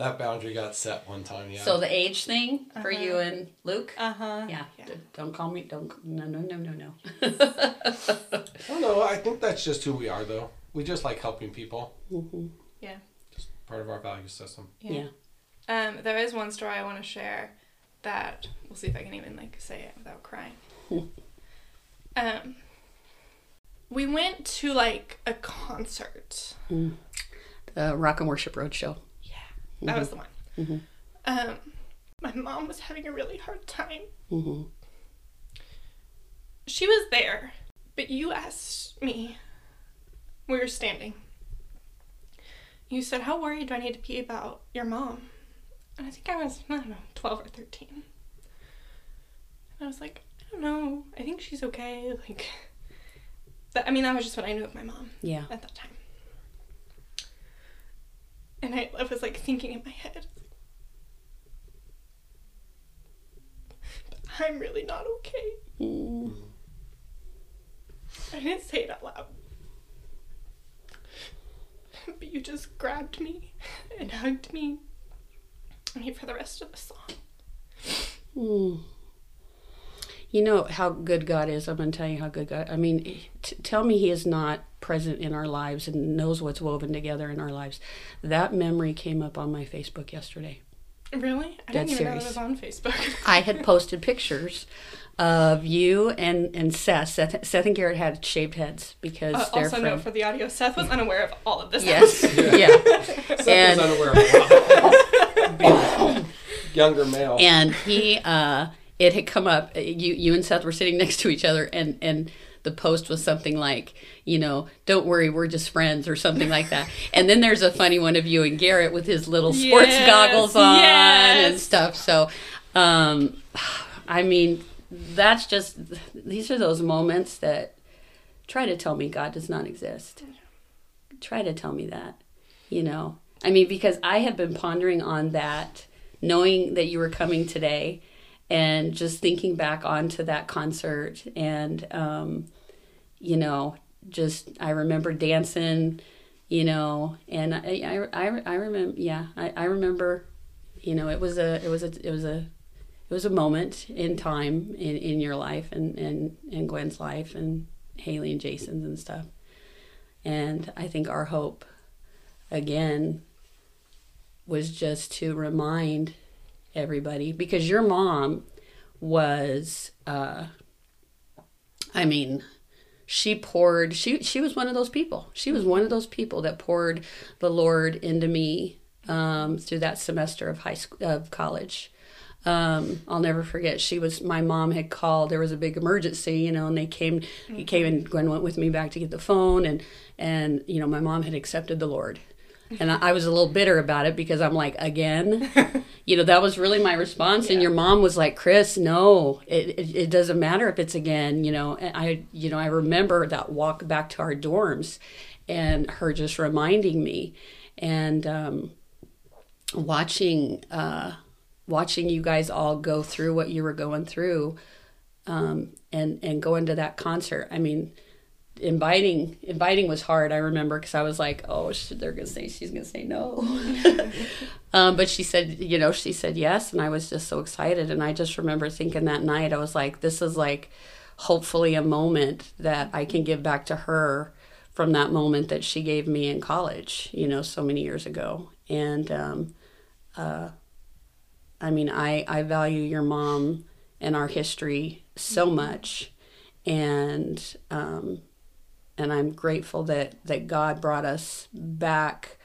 That boundary got set one time. Yeah. So the age thing for you and Luke. Uh huh. Yeah, d- don't call me. Don't. No, no, no, no, no. I don't know. I think that's just who we are, though. We just like helping people. Yeah. Just part of our value system. Yeah. Um, there is one story I want to share that we'll see if I can even like say it without crying. um, we went to like a concert. The Rock and Worship Roadshow. Yeah, that was the one. Um, my mom was having a really hard time. Mm-hmm. She was there, but you asked me. We were standing. You said, "How worried do I need to be about your mom?" And I think I was, I don't know, twelve or thirteen. And I was like, I don't know. I think she's okay. Like, that, I mean, that was just what I knew of my mom Yeah. at that time. And I, I was like thinking in my head, I'm really not okay. Mm. I didn't say it out loud. But you just grabbed me and hugged me. I mean, for the rest of the song. Mm. You know how good God is. I'm going to tell you how good God. I mean, t- tell me He is not present in our lives and knows what's woven together in our lives. That memory came up on my Facebook yesterday. Really? I Dead didn't even know that was on Facebook. I had posted pictures of you and and Seth. Seth, Seth and Garrett had shaved heads because Uh, they're also, from. note for the audio, Seth was unaware of all of this. yes, yeah. Seth And- was unaware of being a younger male. and he uh it had come up you you and Seth were sitting next to each other and and the post was something like you know don't worry we're just friends or something like that. And then there's a funny one of you and Garrett with his little sports Yes, goggles on and stuff. So um I mean that's just these are those moments that try to tell me God does not exist. Try to tell me that you know. I mean because i have been pondering on that knowing that you were coming today and just thinking back onto that concert and um you know just i remember dancing you know and i i i, I remember yeah I, I remember you know it was a it was a it was a it was a moment in time in, in your life and, and, and Gwen's life and Haley and Jason's and stuff. And I think our hope, again, was just to remind everybody because your mom was, uh, I mean, she poured, she, she was one of those people. She was one of those people that poured the Lord into me um, through that semester of high school, of college um, I'll never forget. She was my mom had called. There was a big emergency, you know, and they came. He came and Gwen went with me back to get the phone, and and you know my mom had accepted the Lord, and I, I was a little bitter about it because I'm like again, you know that was really my response. And your mom was like, Kris, no, it, it it doesn't matter if it's again, you know. And I you know I remember that walk back to our dorms, and her just reminding me, and um, watching. Uh, watching you guys all go through what you were going through um, and and going to that concert i mean inviting inviting was hard i remember because i was like oh they're gonna say she's gonna say no. Um, but she said you know she said yes and i was just so excited and i just remember thinking that night i was like this is like hopefully a moment that i can give back to her from that moment that she gave me in college you know so many years ago. And um, I mean, I, I value your mom and our history so much, and um, and I'm grateful that that God brought us back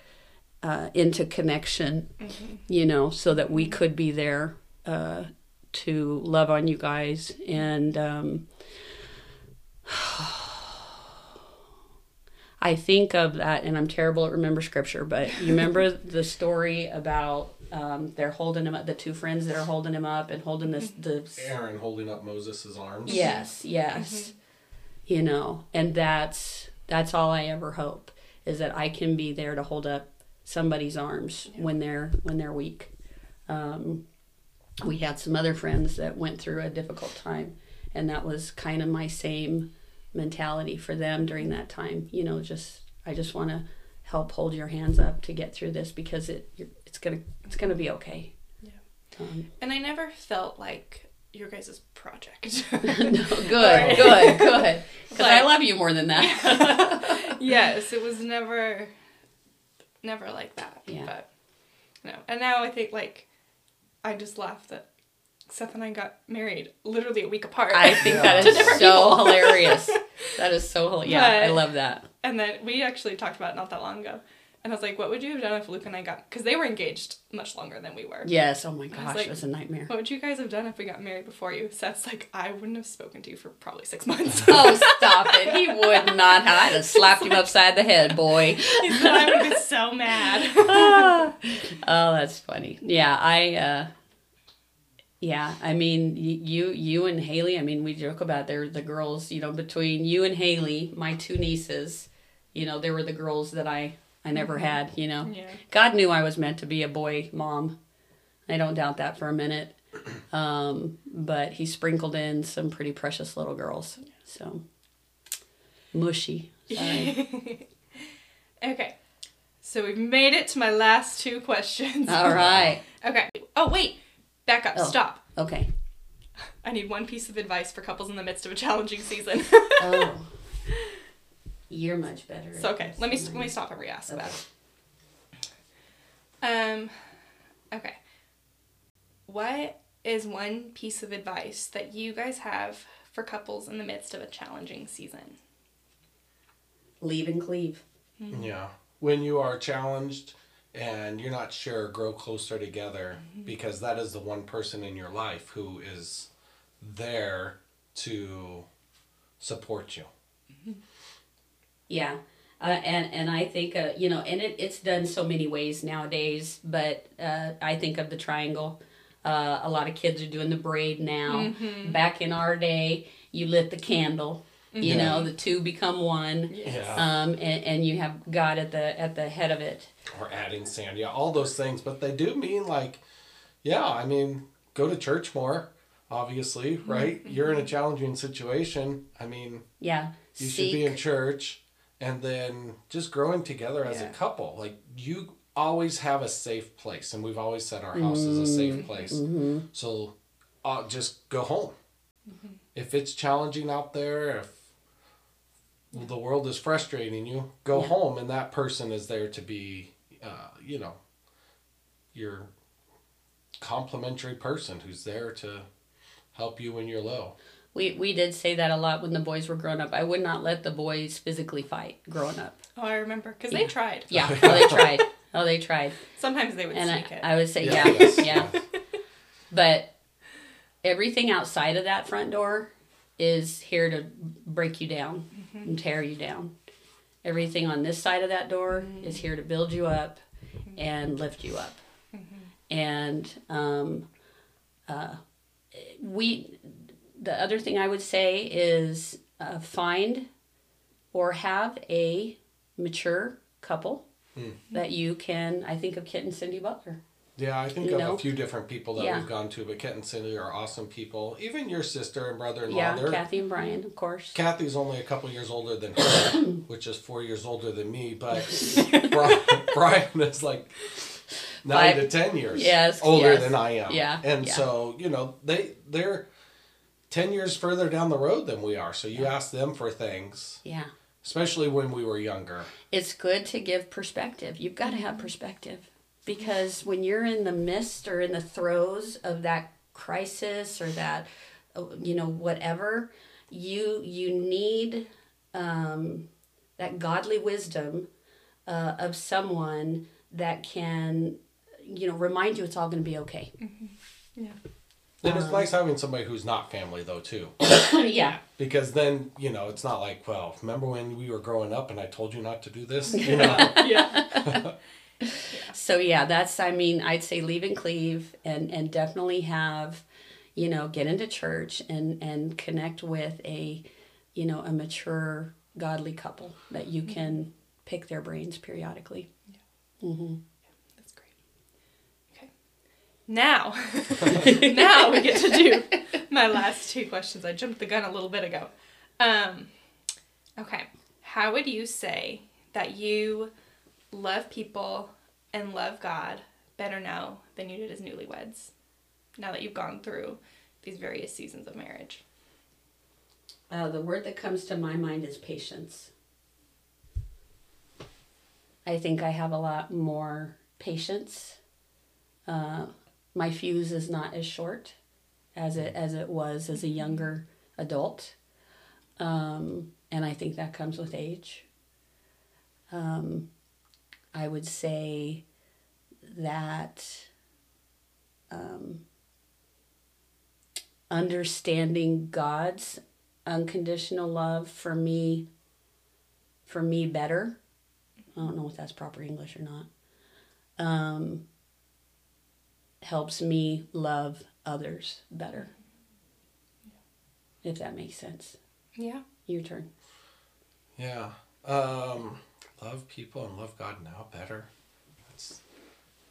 uh, into connection, you know, so that we could be there uh, to love on you guys and. Um, I think of that, and I'm terrible at remember scripture, but you remember the story about um, they're holding him up, the two friends that are holding him up and holding this the Aaron holding up Moses' arms. yes, yes, you know, and that's that's all I ever hope is that I can be there to hold up somebody's arms when they're when they're weak. Um, we had some other friends that went through a difficult time, and that was kind of my same mentality for them during that time. You know, just I just want to help hold your hands up to get through this because it it's gonna it's gonna be okay. Yeah. Um, And I never felt like your guys' project. no, good, good, good. Because I love you more than that. yes, it was never, never like that. Yeah. But no, and now I think like, I just laugh that Seth and I got married literally a week apart. I think that To is so hilarious. That is so hilarious. Yeah, I love that. and then we actually talked about it not that long ago, and I was like, "What would you have done if Luke and I got?" Because they were engaged much longer than we were. Yes. Oh my gosh, like- it was a nightmare. What would you guys have done if we got married before you? Seth's like, I wouldn't have spoken to you for probably six months. Oh, stop it. He would not have. I'd have slapped him upside the head, boy. he said I would have been so mad. oh, that's funny. Yeah, I. uh Yeah, I mean, you, you and Haley. I mean, we joke about they're the girls. You know, between you and Haley, my two nieces. You know, they were the girls that I I never had. You know, yeah. God knew I was meant to be a boy mom. I don't doubt that for a minute. Um, but he sprinkled in some pretty precious little girls. So mushy. Okay. So we've made it to my last two questions. All right. Okay. Oh wait. Back up. Oh. Stop. Okay. I need one piece of advice for couples in the midst of a challenging season. Oh. You're much better. so okay, let me let me stop and re-ask Okay. that. Um. Okay. What is one piece of advice that you guys have for couples in the midst of a challenging season? Leave and cleave. Mm-hmm. Yeah. When you are challenged and you're not sure, grow closer together mm-hmm. because that is the one person in your life who is there to support you. Mm-hmm. Yeah. Uh, and and I think uh, you know, and it, it's done so many ways nowadays. But uh, I think of the triangle. Uh, a lot of kids are doing the braid now. Back in our day, you lit the candle. You know, the two become one. Yeah. Um, and, and you have God at the at the head of it. or adding sand. Yeah, all those things. But they do mean like, yeah, I mean, go to church more, obviously, right? You're in a challenging situation. I mean, Yeah. you Seek. should be in church and then just growing together as Yeah. a couple. Like, you always have a safe place. And we've always said our house is a safe place. Mm-hmm. So uh, just go home. If it's challenging out there, if the world is frustrating you, go Yeah. home, and that person is there to be, uh, you know, your complementary person who's there to help you when you're low. We we did say that a lot when the boys were growing up. I would not let the boys physically fight growing up. Oh, I remember because Yeah. they tried. Yeah. Oh, they tried. Oh, they tried. Sometimes they would And I, it. I would say, yeah, yes, yeah. yes. But everything outside of that front door is here to break you down and tear you down. Everything on this side of that door is here to build you up and lift you up. And um, uh, we, the other thing I would say is uh, find or have a mature couple that you can. I think of Kit and Cindy Butler. Yeah, I think You of know? a few different people that Yeah. we've gone to, but Kent and Cindy are awesome people. Even your sister and brother-in-law. Yeah, Kathy and Brian, of course. Kathy's only a couple years older than her, which is four years older than me. But Brian, Brian is like nine Five- to ten years Yes, older yes. than I am. Yeah, and yeah. so you know they they're ten years further down the road than we are. So you ask them for things, Yeah. especially when we were younger. It's good to give perspective. You've got to have perspective because when you're in the midst or in the throes of that crisis or that you know whatever, you you need um, that godly wisdom uh, of someone that can you know remind you it's all going to be okay. yeah. And Um, it's nice having somebody who's not family though too. yeah. because then you know it's not like well remember when we were growing up and i told you not to do this you know yeah. So yeah, that's I mean I'd say leave and cleave and and definitely have, you know, get into church and and connect with a, you know, a mature godly couple that you can pick their brains periodically. hmm That's great. Okay. Now, now we get to do my last two questions. I jumped the gun a little bit ago. Um, okay. How would you say that you love people and love God better now than you did as newlyweds? Now that you've gone through these various seasons of marriage. Uh, the word that comes to my mind is patience. I think I have a lot more patience. Uh, my fuse is not as short as it as it was as a younger adult, um, and I think that comes with age. Um, I would say that um, understanding God's unconditional love for me for me better. I don't know if that's proper English or not. Um, helps me love others better. If that makes sense. Yeah. Your turn. Yeah. Um, love people and love God now better. That's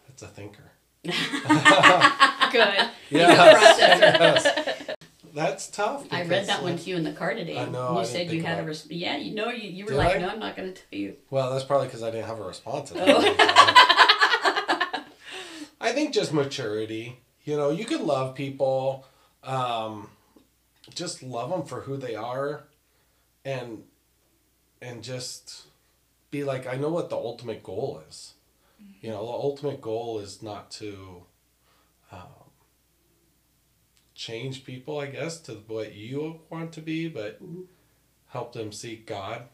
that's a thinker. Good. Yeah. that's tough. I read because, that one to you in the car today. I know, You I said you had a response. yeah. You know you, you were Did like I? no, I'm not going to tell you. Well, that's probably because I didn't have a response. to Oh. that. I think just maturity. You know, you can love people, um, just love them for who they are, and and just be like, I know what the ultimate goal is. You know, the ultimate goal is not to um, change people, I guess, to what you want to be, but Mhm. help them seek God.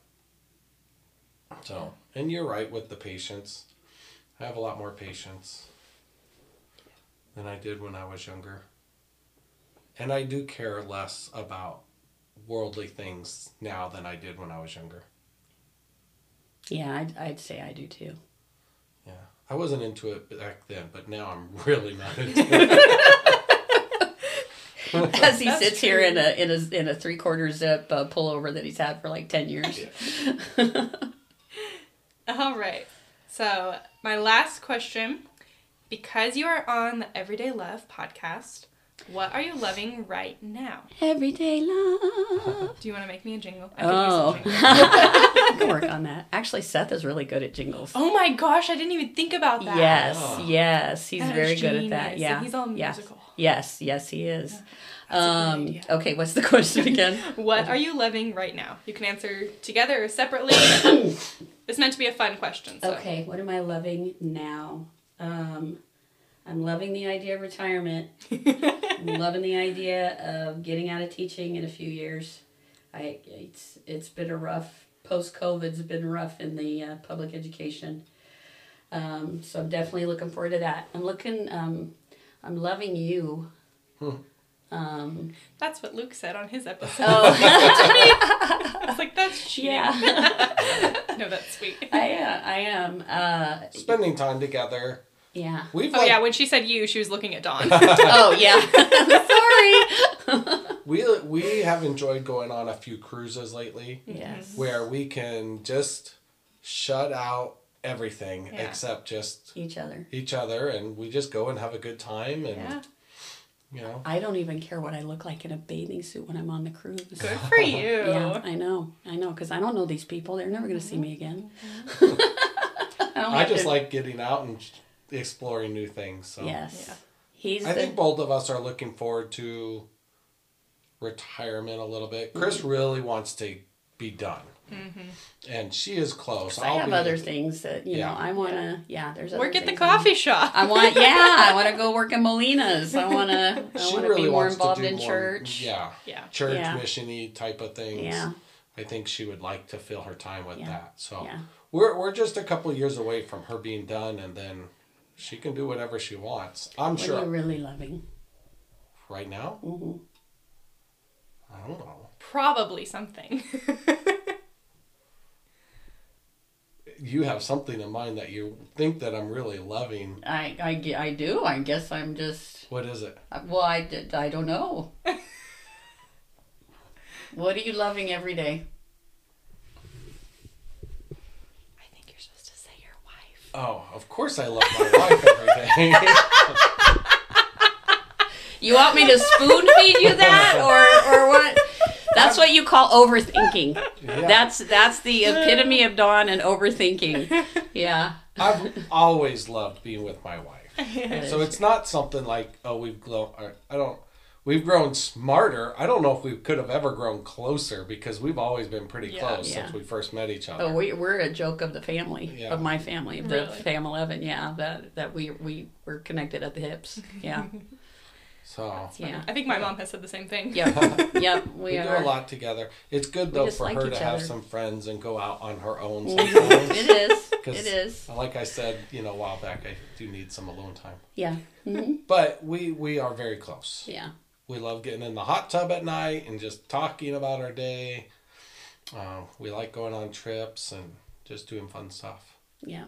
So, and you're right with the patience. I have a lot more patience than I did when I was younger. And I do care less about worldly things now than I did when I was younger. Yeah, I'd, I'd say I do too. Yeah. I wasn't into it back then, but now I'm really not into it. As he That's sits here in a in a in a three quarter zip uh, pullover that he's had for like ten years. All right. So, my last question because you are on the Everyday Love podcast, what are you loving right now? Everyday love. Do you want to make me a jingle? I Oh, use some. I can work on that. Actually, Seth is really good at jingles. Oh my gosh, I didn't even think about that. Yes, Oh. yes, he's That very good at that. genius. Yeah, And he's all yeah. musical. Yes, yes, he is. That's a great Um, okay, what's the question again? What are you loving right now? You can answer together or separately. it's meant to be a fun question. So. Okay, what am I loving now? Um, I'm loving the idea of retirement. I'm loving the idea of getting out of teaching in a few years. I it's it's been a rough post COVID's been rough in the uh, public education. Um, so I'm definitely looking forward to that. I'm looking. Um, I'm loving you. Hmm. Um, That's what Luke said on his episode. oh I was like, that's cheating. yeah, no, that's sweet. I uh, I am. Uh, Spending time together. Yeah. We've Oh like, yeah, when she said you, she was looking at Don. Oh yeah. Sorry. we we have enjoyed going on a few cruises lately Yes. where we can just shut out everything Yeah. except just Each other. each other and we just go and have a good time and yeah, you know I don't even care what I look like in a bathing suit when I'm on the cruise. good for you. Yeah, I know. I know because I don't know these people. They're never going to see me again. Mm-hmm. I, I just to- like getting out and exploring new things so Yes. Yeah. He's I the, think both of us are looking forward to retirement a little bit. Kris mm-hmm. really wants to be done, mm-hmm. and she is close. I I'll have be- other things that you Yeah. know. I want to. Yeah. There's other Work at the things coffee shop. I want. Yeah. I want to go work in Molina's. I want to. I She want to really be more wants to involved do in more- church. Yeah, yeah. church Yeah. missiony type of things. Yeah. I think she would like to fill her time with Yeah. that. So Yeah. we're we're just a couple years away from her being done, and then she can do whatever she wants. I'm What sure. are you really loving? right now, hmm I don't know. Probably something. You have something in mind that you think that I'm really loving. I, I, ge- I do. I guess I'm just. What is it? Well, I, did- I don't know. what are you loving every day? I think you're supposed to say your wife. Oh, of course I love my wife every day. You want me to spoon feed you that, or or what? That's what you call overthinking. Yeah. That's that's the epitome of Don and overthinking. Yeah. I've always loved being with my wife. So it's not something like, oh, we've grown. I don't. We've grown smarter. I don't know if we could have ever grown closer because we've always been pretty Yeah. close Yeah. since we first met each other. Oh, we, we're a joke of the family, Yeah. of my family, of the Really? fam eleven. Yeah, that that we we we're connected at the hips. Yeah, so yeah, I think my mom has said the same thing. yep, yep. We, we do a lot together. It's good though for like her each to have some friends and go out on her own sometimes. It is. 'Cause It is. Like I said, you know, a while back, I do need some alone time. Yeah. hmm But we we are very close. Yeah. We love getting in the hot tub at night and just talking about our day. Uh, we like going on trips and just doing fun stuff. Yeah.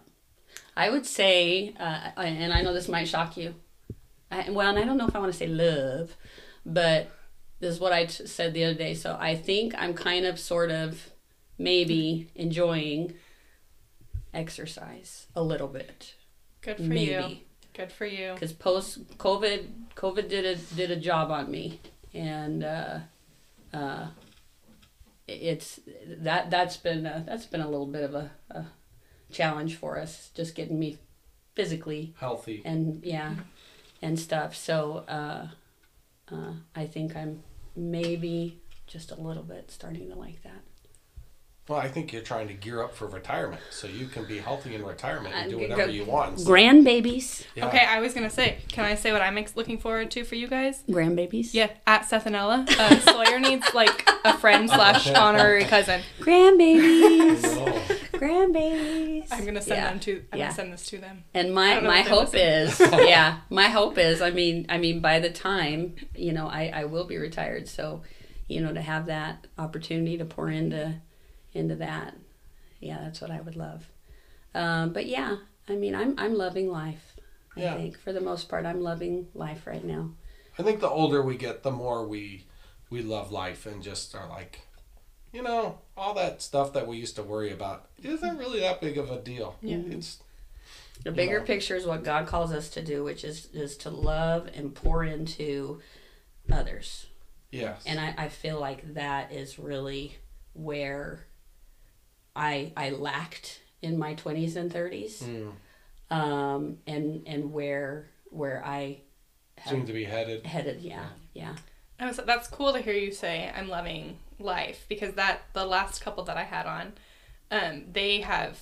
I would say, uh, and I know this might shock you. I, well, and I don't know if I want to say love, but this is what I t- said the other day. So I think I'm kind of sort of maybe enjoying exercise a little bit. Good for you. Maybe. Good for you. because post COVID, COVID did a did a job on me, and uh, uh, it's that that's been a, that's been a little bit of a, a challenge for us, just getting me physically Healthy. and yeah, and stuff. So uh, uh, I think I'm maybe just a little bit starting to like that. Well, I think you're trying to gear up for retirement so you can be healthy in retirement and do whatever go- you want. So, Grandbabies, yeah. Okay, I was gonna say, can I say what I'm ex- looking forward to for you guys? grandbabies. Yeah, at Seth and Ella, uh, Sawyer needs like a friend slash honorary cousin. grandbabies, No. grandbabies. I'm gonna send Yeah. them to. I'm Yeah. gonna send this to them. And my my hope listen. is, yeah, my hope is. I mean, I mean, by the time you know, I I will be retired, so you know, to have that opportunity to pour into into that, yeah, that's what I would love. Um, but yeah, I mean, I'm I'm loving life. I Yeah. think for the most part, I'm loving life right now. I think the older we get, the more we we love life and just are like, you know, all that stuff that we used to worry about isn't really that big of a deal. Yeah. It's The bigger know. picture is what God calls us to do, which is is to love and pour into others. yes. and I, I feel like that is really where I I lacked in my twenties and thirties, Mm, um, and and where where I seem to be headed. headed. Yeah, yeah, I was, that's cool to hear you say I'm loving life because that the last couple that I had on, um, they have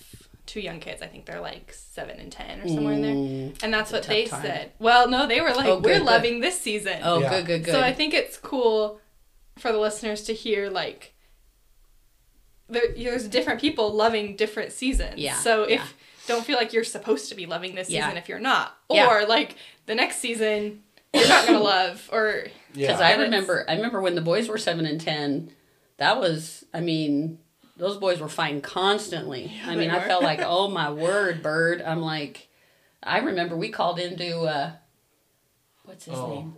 two young kids. I think they're like seven and ten or somewhere in there, and that's what they time. said. Well, no, they were like, Oh, good, we're good. loving this season. Oh, Yeah. good, good, good. So I think it's cool for the listeners to hear like there, there's different people loving different seasons. Yeah, So if yeah. don't feel like you're supposed to be loving this Yeah. season if you're not, Yeah. or like the next season you're not gonna love, or Yeah. because I remember I remember when the boys were seven and ten, that was I mean those boys were fighting constantly. I mean I felt like oh my word, bird. I'm like, I remember we called into uh, what's his Oh. name,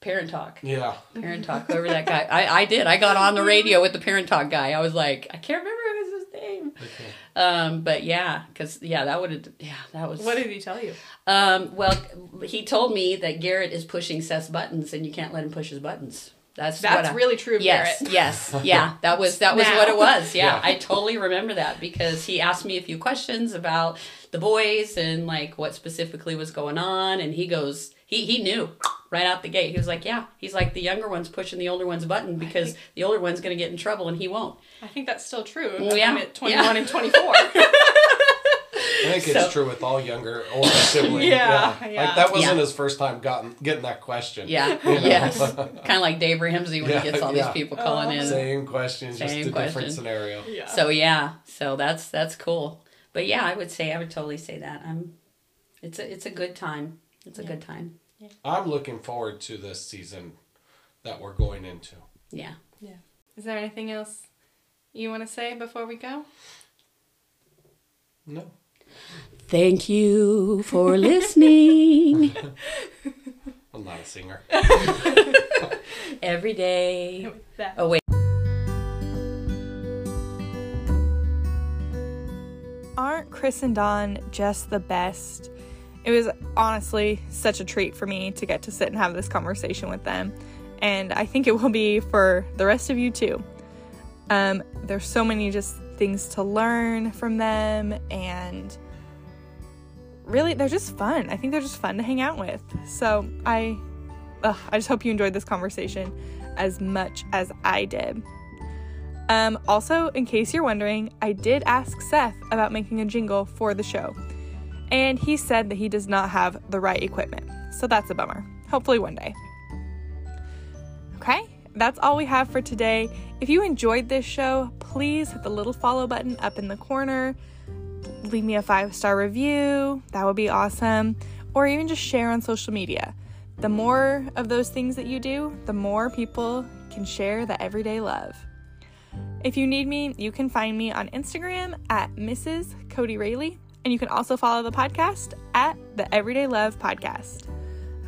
Parent Talk. yeah. Parent Talk, whoever that guy. I, I did. I got on the radio with the Parent Talk guy. I was like, I can't remember what was his name. Okay. Um, but yeah, because yeah, that would have. Yeah, that was. what did he tell you? Um, well, he told me that Garrett is pushing Seth's buttons, and you can't let him push his buttons. That's That's what I- really true of Yes, Garrett. yes, yeah. That was that was Now. what it was. Yeah, Yeah. I totally remember that because he asked me a few questions about the boys and like what specifically was going on, and he goes, he he knew right out the gate. He was like, yeah, he's like the younger one's pushing the older one's button because the older one's gonna get in trouble and he won't. I think that's still true. Well, I'm yeah. at 21 Yeah. and 24. I think So- it's true with all younger older siblings. Yeah, yeah. Like that wasn't Yeah. his first time gotten getting that question. Yeah, You know? yes, kind of like Dave Ramsey when Yeah, he gets all yeah. these people calling in. Same question, just Same a different scenario. yeah. So yeah, so that's that's cool. But yeah, I would say I would totally say that. I'm it's a it's a good time. It's a good time. I'm looking forward to this season that we're going into. Yeah. Yeah. Is there anything else you want to say before we go? No. Thank you for listening I'm not a singer. every day. With that. Oh wait. Aren't Kris and Don just the best? It was honestly such a treat for me to get to sit and have this conversation with them. and I think it will be for the rest of you too. Um, there's so many just things to learn from them, and really, they're just fun. I think they're just fun to hang out with. So I, ugh, I just hope you enjoyed this conversation as much as I did. Um, also, in case you're wondering, I did ask Seth about making a jingle for the show, and he said that he does not have the right equipment. So that's a bummer. Hopefully, one day. Okay, that's all we have for today. If you enjoyed this show, please hit the little follow button up in the corner. Leave me a five star review, that would be awesome. Or even just share on social media. The more of those things that you do, the more people can share the everyday love. If you need me, you can find me on Instagram at Mrs. Kodie Raley, and you can also follow the podcast at the Everyday Love Podcast.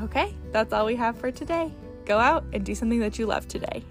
Okay, that's all we have for today. Go out and do something that you love today.